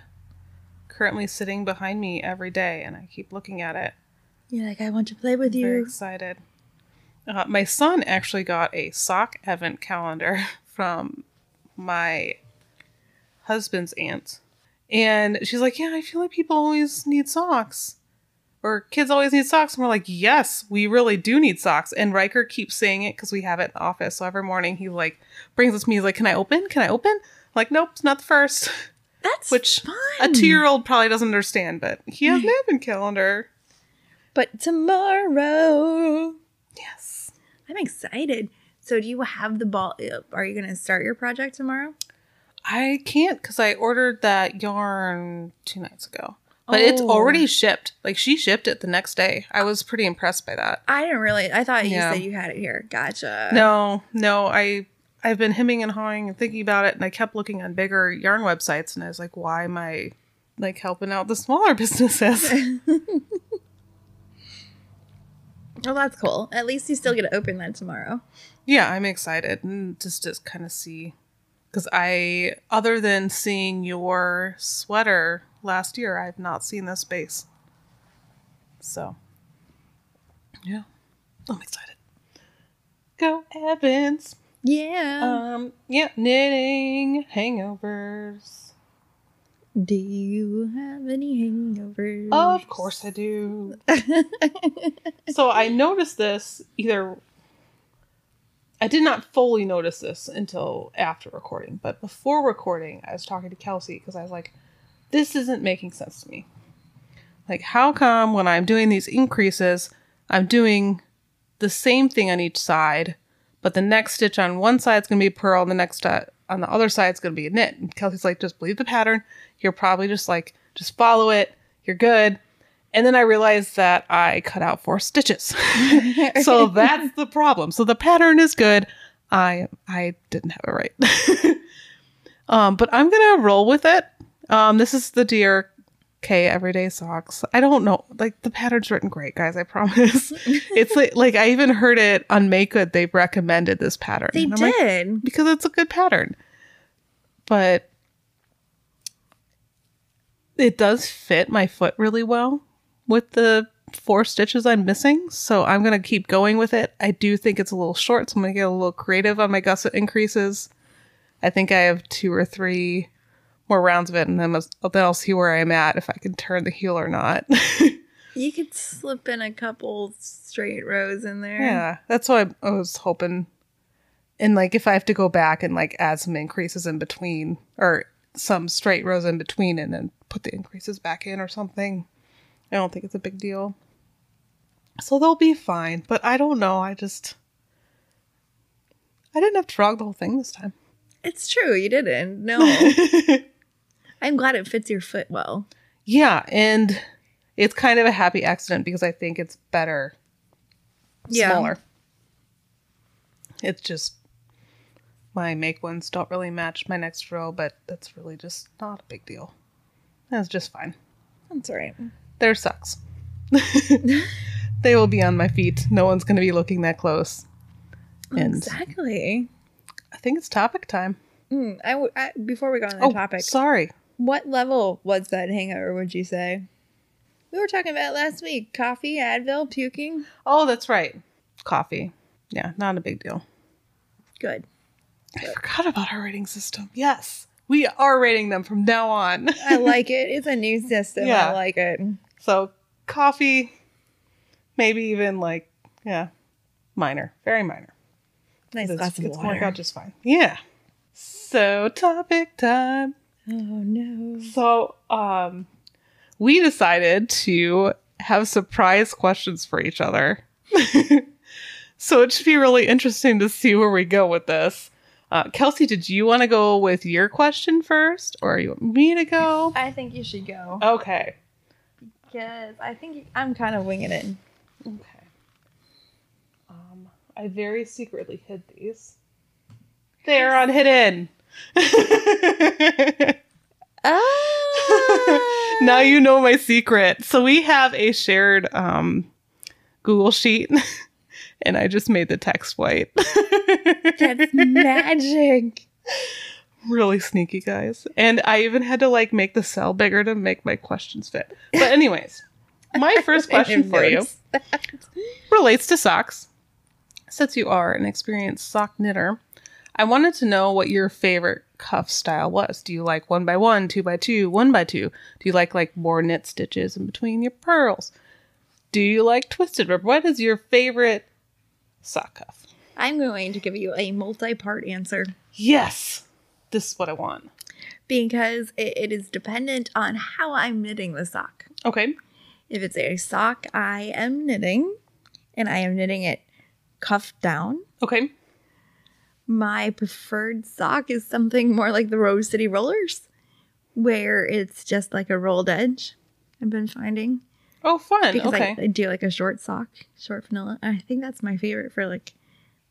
currently sitting behind me every day, and I keep looking at it. You're like, I want to play with Very you. excited. Uh, my son actually got a sock event calendar from my husband's aunt. And she's like, Yeah, I feel like people always need socks. Or kids always need socks. And we're like, Yes, we really do need socks. And Riker keeps saying it because we have it in the office. So every morning he like brings us to me. He's like, Can I open? Can I open? Like, nope, it's not the first. That's Which fun. a two year old probably doesn't understand, but he has an advent calendar. But tomorrow, Yes. I'm excited. So, do you have the ball? uh, Are you going to start your project tomorrow? I can't because I ordered that yarn two nights ago. But it's Oh. already shipped. Like she shipped it the next day. I was pretty impressed by that. I didn't really. I thought you Yeah. said you had it here. Gotcha. No, no, I I've been hemming and hawing and thinking about it, and I kept looking on bigger yarn websites, and I was like, why am I like helping out the smaller businesses? Well, that's cool. At least you still get to open that tomorrow. yeah, I'm excited and just to kind of see because I, other than seeing your sweater last year, I've not seen this base. So, yeah, I'm excited. Go Evans. Yeah. Um, yeah, knitting hangovers. Do you have any hangovers? Of course I do. so I noticed this either I did not fully notice this until after recording, but before recording, I was talking to Kelsey because I was like, this isn't making sense to me. Like, how come when I'm doing these increases, I'm doing the same thing on each side, but the next stitch on one side is going to be a purl, and the next uh, on the other side is going to be a knit. And Kelsey's like, just believe the pattern. You're probably just like, just follow it. You're good. And then I realized that I cut out four stitches. so that's the problem. So the pattern is good. I I didn't have it right. um, but I'm gonna roll with it. Um, this is the Dear K Everyday Socks. I don't know, like the pattern's written great, guys. I promise. it's like, like I even heard it on Make Good. They recommended this pattern. They I'm like, did. because it's a good pattern. But it does fit my foot really well with the four stitches I'm missing. So I'm going to keep going with it. I do think it's a little short, so I'm going to get a little creative on my gusset increases. I think I have two or three more rounds of it, and then, I'll- then I'll see where I'm at if I can turn the heel or not. You could slip in a couple straight rows in there. Yeah, that's what I, I was hoping. And like, if I have to go back and like add some increases in between, or some straight rows in between, and then put the increases back in or something, I don't think it's a big deal. So they'll be fine. But I don't know. I just I didn't have to frog the whole thing this time. It's true. You didn't. No. I'm glad it fits your foot well. Yeah, and it's kind of a happy accident because I think it's better Yeah. smaller. It's just my make ones don't really match my next row, but that's really just not a big deal. That's just fine. That's all right. There sucks. they will be on my feet. No one's going to be looking that close. And Exactly. I think it's topic time. Mm, I, w- I before we go on the Oh, topic, sorry. What level was that hangover? Would you say? We were talking about it last week. Coffee, Advil, puking. Oh, that's right. Coffee. Yeah, not a big deal. Good. I forgot about our rating system. Yes. We are rating them from now on. I like it. It's a new system. Yeah. I like it. So coffee, maybe even like yeah, minor, very minor. Nice It's, glass of it's gonna work out just fine. Yeah. So topic time. Oh no. So um, we decided to have surprise questions for each other. so it should be really interesting to see where we go with this. Uh, Kelsey, did you want to go with your question first, or you want me to go? I think you should go. Okay. Because I think I'm kind of winging it. Okay. Um, I very secretly hid these. They're on hidden. Ah. now you know my secret. So we have a shared um, Google sheet, and I just made the text white. That's magic. really sneaky, guys. And I even had to like make the cell bigger to make my questions fit. But anyways, my first question for you that. relates to socks. Since you are an experienced sock knitter, I wanted to know what your favorite cuff style was. Do you like one by one, two by two, one by two? Do you like like more knit stitches in between your purls? Do you like twisted rib? What is your favorite sock cuff? I'm going to give you a multi-part answer Yes, this is what I want. because it, it is dependent on how I'm knitting the sock. Okay. If it's a sock I am knitting and I am knitting it cuff down, Okay. My preferred sock is something more like the Rose City Rollers, where it's just like a rolled edge. I've been finding Oh, fun. because okay. I, I do like a short sock, short vanilla. I think that's my favorite for like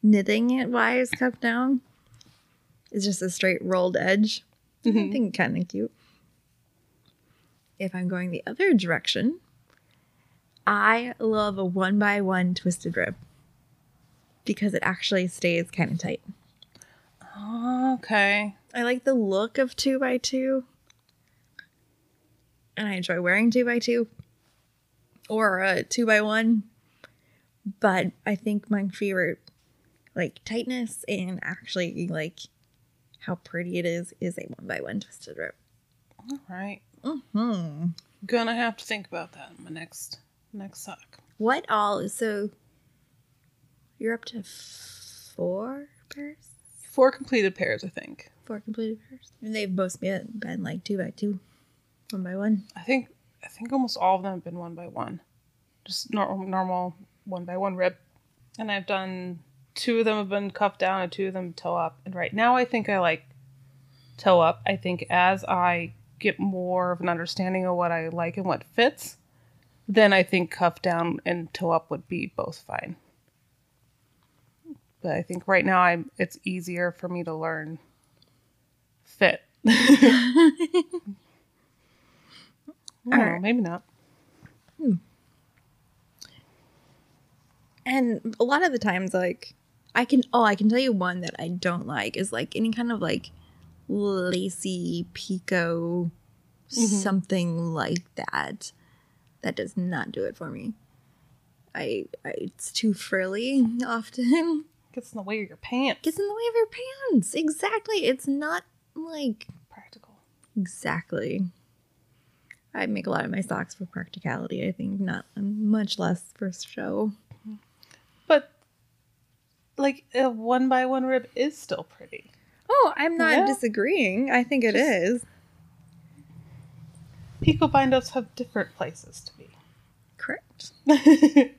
knitting it wise, cup down. It's just a straight rolled edge. I Mhm. think kind of cute. If I'm going the other direction, I love a one by one twisted rib because it actually stays kind of tight. Okay. I like the look of two by two, and I enjoy wearing two by two or a two by one. But I think my favorite, like tightness and actually like how pretty it is, is a one by one twisted rib. All right. Hmm. Gonna have to think about that in my next next sock. What all? Is so you're up to four pairs, Four completed pairs, I think. four completed pairs, and they've both been, been like two by two, one by one. I think I think almost all of them have been one by one, just normal normal one by one rib, and I've done two of them have been cuffed down and two of them toe up. And right now, I think I like toe up. I think as I get more of an understanding of what I like and what fits, then I think cuff down and toe up would be both fine. But I think right now I'm it's easier for me to learn fit. I don't know, maybe not. Hmm. And a lot of the times, like, I can, oh, I can tell you one that I don't like is like any kind of like lacy picot, mm-hmm. something like that. That does not do it for me. I, I it's too frilly often. Gets in the way of your pants. Gets in the way of your pants. Exactly. It's not like practical. exactly. I make a lot of my socks for practicality. I think not much less for show. But like a one by one rib is still pretty. Oh, I'm not Yeah. disagreeing. I think it Just- is. Picot binders have different places to be. Correct.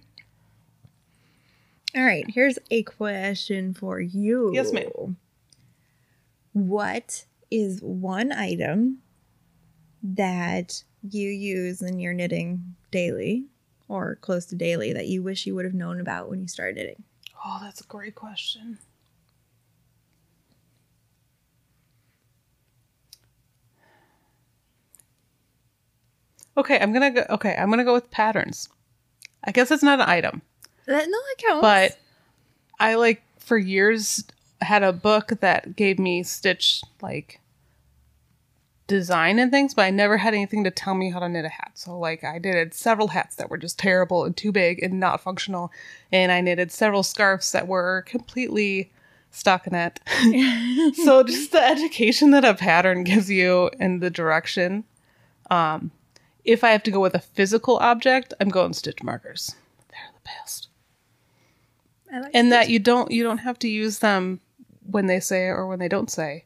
All right, here's a question for you. Yes, ma'am. What is one item that you use in your knitting daily or close to daily that you wish you would have known about when you started knitting? oh, that's a great question. Okay, I'm gonna go. Okay, I'm gonna go with patterns. I guess it's not an item, That, no, that counts. but I like for years had a book that gave me stitch like design and things, but I never had anything to tell me how to knit a hat. So like I knitted several hats that were just terrible and too big and not functional, and I knitted several scarves that were completely stockinette. so just the education that a pattern gives you and the direction. Um, if I have to go with a physical object, I'm going stitch markers. They're the best I like and that. that you don't you don't have to use them when they say or when they don't say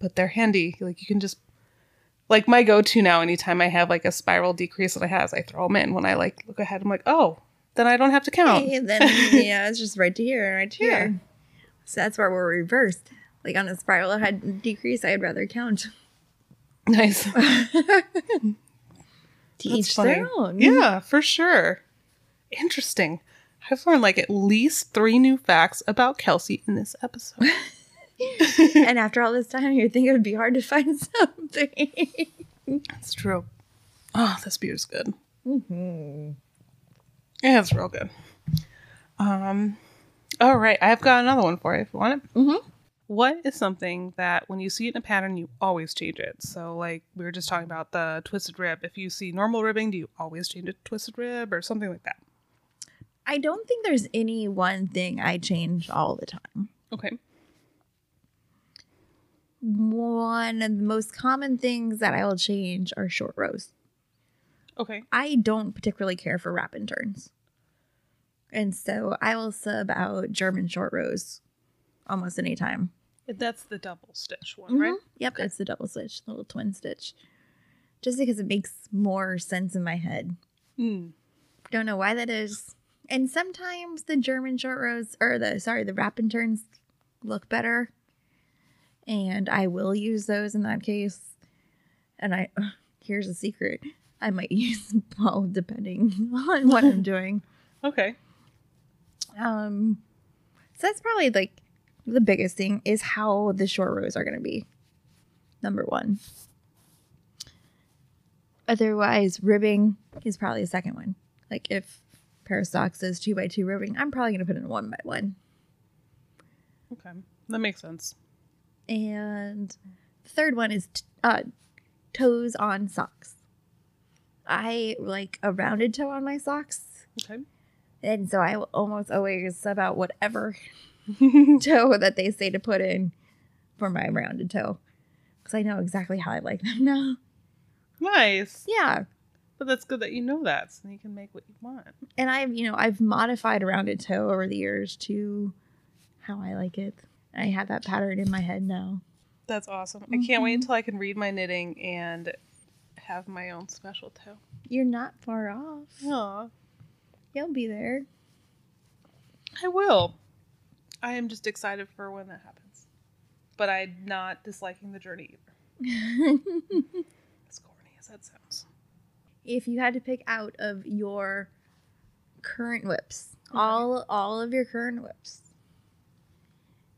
but they're handy like you can just like my go-to now anytime i have like a spiral decrease that i have i throw them in when i like look ahead i'm like oh then i don't have to count Hey, then yeah, it's just right to here and right to Yeah. here. So that's where we're reversed. Like on a spiral had decrease, I'd rather count. nice To That's each funny. their own. yeah for sure interesting i've learned like at least three new facts about kelsey in this episode and after all this time, you'd think it would be hard to find something. that's true oh this beer is good Mm-hmm. Yeah, it's real good. Um, all right, I've got another one for you if you want it. Mhm. What is something that when you see it in a pattern, you always change it? So, like we were just talking about the twisted rib. If you see normal ribbing, do you always change it to twisted rib or something like that? I don't think there's any one thing I change all the time. Okay. One of the most common things that I will change are short rows. Okay. I don't particularly care for wrap and turns. And so I will sub out German short rows almost any time. That's the double stitch one, right? Mhm. Yep, it's the double stitch, the little twin stitch. Just because it makes more sense in my head. Mm. Don't know why that is. And sometimes the German short rows, or the, sorry, the wrap and turns look better. And I will use those in that case. And I here's a secret. I might use both depending on what I'm doing. Okay. Um so that's probably like the biggest thing is how the short rows are going to be. Number 1. Otherwise, ribbing is probably the second one. Like if pair of socks is two by two ribbing, I'm probably gonna put in one by one. Okay. That makes sense. And the third one is t- uh, toes on socks. I like a rounded toe on my socks, Okay. and so I will almost always sub out whatever toe that they say to put in for my rounded toe, because I know exactly how I like them now. nice. Yeah, But that's good that you know that, so you can make what you want. and I've you know I've modified a rounded toe over the years to how I like it. I have that pattern in my head now. That's awesome. I can't wait mm-hmm. until I can read my knitting and have my own special toe. You're not far off. Aw. You'll be there. I will. I am just excited for when that happens. But I'm not disliking the journey either. As corny as that sounds. If you had to pick out of your current WIPs, all all of your current WIPs,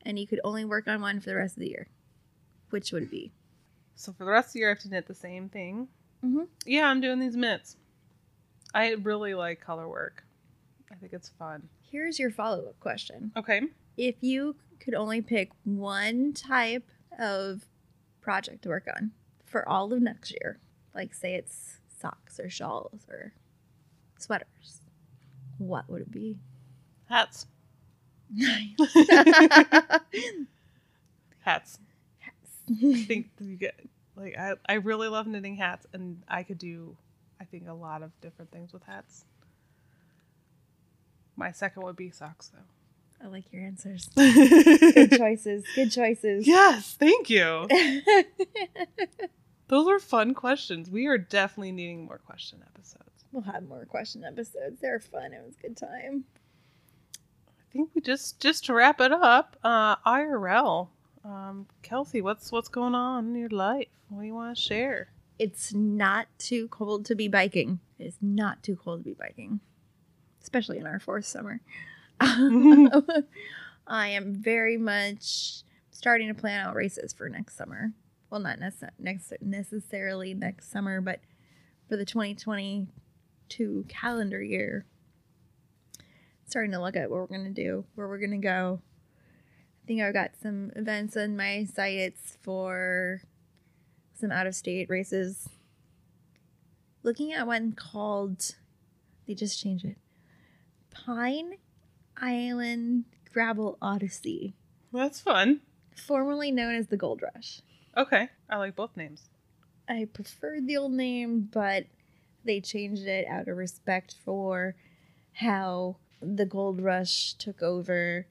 and you could only work on one for the rest of the year, which would it be? So for the rest of the year, I have to knit the same thing. Mhm. Yeah, I'm doing these mitts. I really like color work. I think it's fun. Here's your follow up question: Okay. If you could only pick one type of project to work on for all of next year, like say it's socks or shawls or sweaters, what would it be? Hats. Nice. Hats. I think you get like I, I really love knitting hats and I could do I think a lot of different things with hats. My second would be socks though. I like your answers. Good choices. Good choices. yes, thank you. Those are fun questions. We are definitely needing more question episodes. we'll have more question episodes. They're fun. It was a good time. I think we just just to wrap it up, uh IRL. Um Kelsey, what's what's going on in your life? What do you want to share? It's not too cold to be biking. It's not too cold to be biking, especially in our fourth summer. I am very much starting to plan out races for next summer. Well, not nece- next necessarily next summer, but for the 2022 calendar year. Starting to look at what we're going to do, where we're going to go. I think I've got some events on my sites for some out of state races. Looking at one called, they just changed it Pine Island Gravel Odyssey, That's fun. formerly known as the Gold Rush. Okay. I like both names. I preferred the old name, but they changed it out of respect for how the Gold Rush took over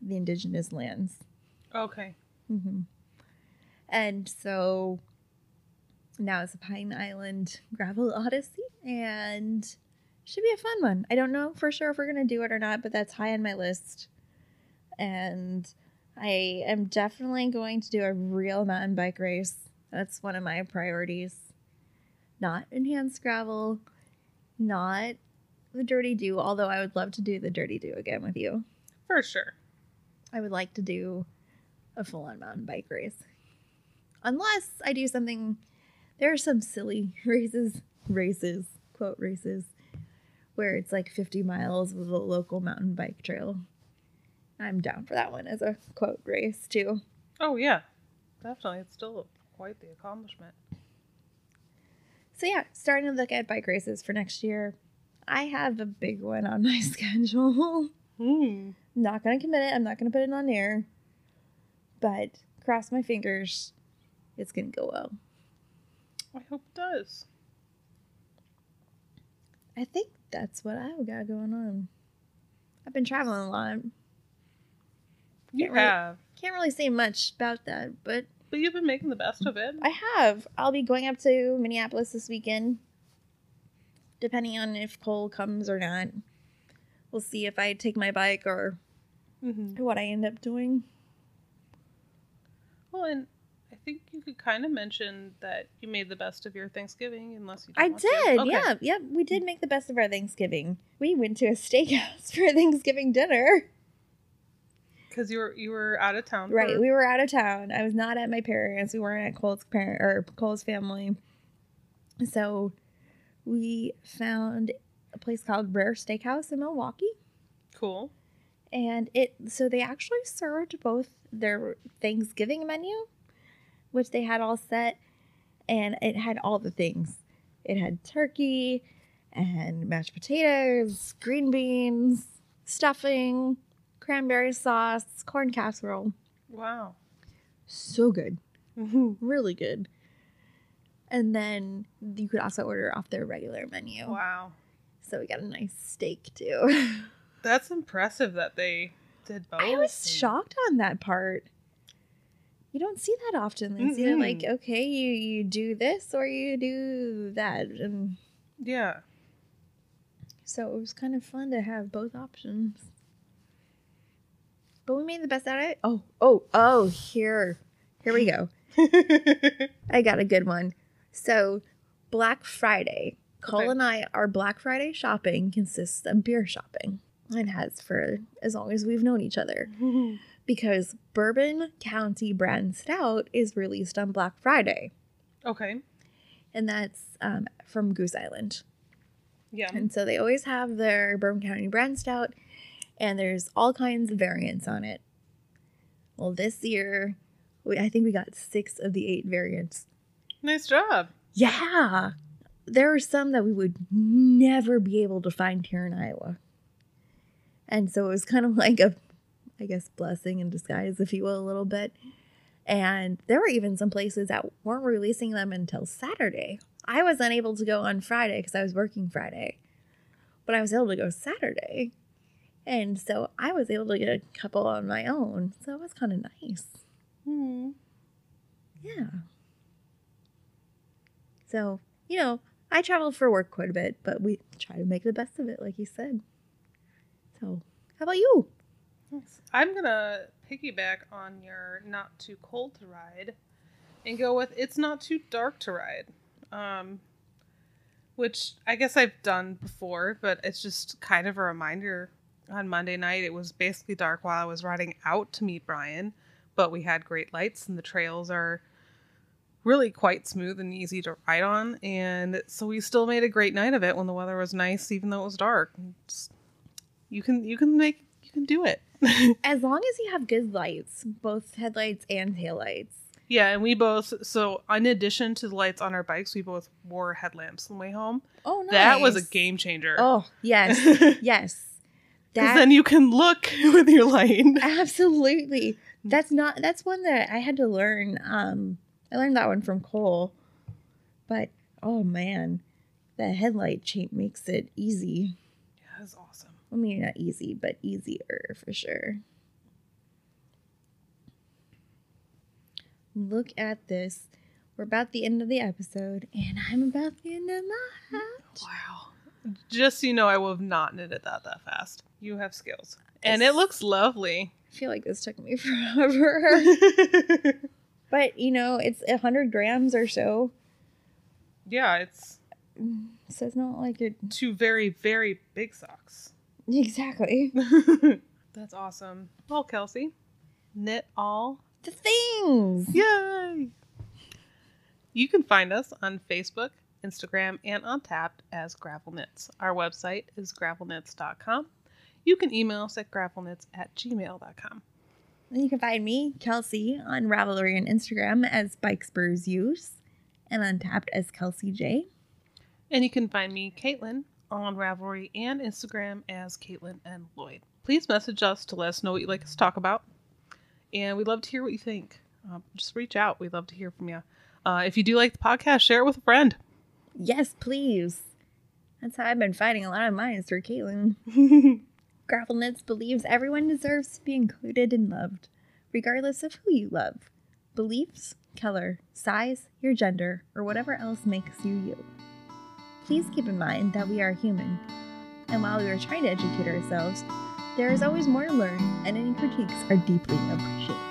the indigenous lands. Okay. hmm And so now it's a Pine Island Gravel Odyssey, and should be a fun one. I don't know for sure if we're gonna do it or not, but that's high on my list. And I am definitely going to do a real mountain bike race. That's one of my priorities. Not enhanced gravel, not the dirty do, although I would love to do the dirty do again with you. For sure. I would like to do a full on mountain bike race. Unless I do something, there are some silly races, races, quote races, where it's like 50 miles with a local mountain bike trail. I'm down for that one as a quote race too. Oh yeah. Definitely. It's still quite the accomplishment. So yeah, starting to look at bike races for next year. I have a big one on my schedule. Hmm. not gonna commit it. I'm not gonna put it on air. But cross my fingers, it's gonna go well. I hope it does. I think that's what I've got going on. I've been traveling a lot. You Can't really- have. Can't really say much about that, but But you've been making the best of it. I have. I'll be going up to Minneapolis this weekend, depending on if Cole comes or not. We'll see if I take my bike or hmm what I end up doing. Well, and I think you could kind of mention that you made the best of your Thanksgiving, unless you. I did. Okay. Yeah. Yeah. We did make the best of our Thanksgiving. We went to a steakhouse for Thanksgiving dinner. Because you were you were out of town. Right. for- We were out of town. I was not at my parents. We weren't at Cole's parent or Cole's family. So we found a place called Rare Steakhouse in Milwaukee. cool. And it so they actually served both their Thanksgiving menu, which they had all set, and it had all the things. It had turkey and mashed potatoes, green beans, stuffing, cranberry sauce, corn casserole. Wow. So good. Really good. And then you could also order off their regular menu. wow. So we got a nice steak too. That's impressive that they did both. I was shocked on that part. You don't see that often. It's either like, okay, you you do this or you do that, and Yeah. so it was kind of fun to have both options. But we made the best out of it. Oh, oh, oh! Here, here we go. I got a good one. So, Black Friday. Cole Okay. and I, our Black Friday shopping consists of beer shopping, and has for as long as we've known each other. because Bourbon County Brand Stout is released on Black Friday, okay. and that's um, from Goose Island. Yeah. And so they always have their Bourbon County Brand Stout, and there's all kinds of variants on it. Well, this year, we, I think we got six of the eight variants. Nice job. Yeah, there are some that we would never be able to find here in Iowa. And so it was kind of like a, I guess, blessing in disguise, if you will, a little bit. And there were even some places that weren't releasing them until Saturday. I was unable to go on Friday because I was working Friday, but I was able to go Saturday. And so I was able to get a couple on my own. So it was kind of nice. Hmm. Yeah. So, you know, I travel for work quite a bit, but we try to make the best of it, like you said. So, how about you? I'm gonna piggyback on your not too cold to ride and go with it's not too dark to ride. Um which I guess I've done before, but it's just kind of a reminder. On Monday night, it was basically dark while I was riding out to meet Brian, but we had great lights and the trails are really quite smooth and easy to ride on. And so we still made a great night of it when the weather was nice, even though it was dark. It's- you can you can make you can do it. As long as you have good lights, both headlights and taillights. Yeah, and we both so in addition to the lights on our bikes, we both wore headlamps on the way home. Oh, nice. That was a game changer. Oh, yes. Yes. That then you can look with your light. absolutely. That's not that's one that I had to learn. Um I learned that one from Cole. But oh man, the headlight change makes it easy. Yeah, that's awesome. I mean, not easy, but easier for sure. Look at this. We're about the end of the episode, and I'm about the end of my hat. Wow. Just so you know, I will have not knitted that that fast. You have skills, and it looks lovely. I feel like this took me forever. but, you know, it's a 100 grams or so. yeah, it's So it's not like it. two very very big socks. Exactly. That's awesome. Well, Kelsey, knit all The things. Yay! You can find us on Facebook, Instagram, and Untappd as Gravel Knits. Our website is gravelknits.com. You can email us at gravelknits at gmail.com. And you can find me, Kelsey, on Ravelry and Instagram as Bike Spurs Use and Untappd as Kelsey J. And you can find me, Caitlin, on Ravelry and Instagram as Caitlin and Lloyd. Please message us to let us know what you'd like us to talk about. And we'd love to hear what you think. Um, just reach out. We'd love to hear from you. Uh, if you do like the podcast, share it with a friend. Yes, please. That's how I've been fighting a lot of mine through Caitlin. Gravel Knits believes everyone deserves to be included and loved, regardless of who you love, beliefs, color, size, your gender, or whatever else makes you you. Please keep in mind that we are human, and while we are trying to educate ourselves, there is always more to learn, and any critiques are deeply appreciated.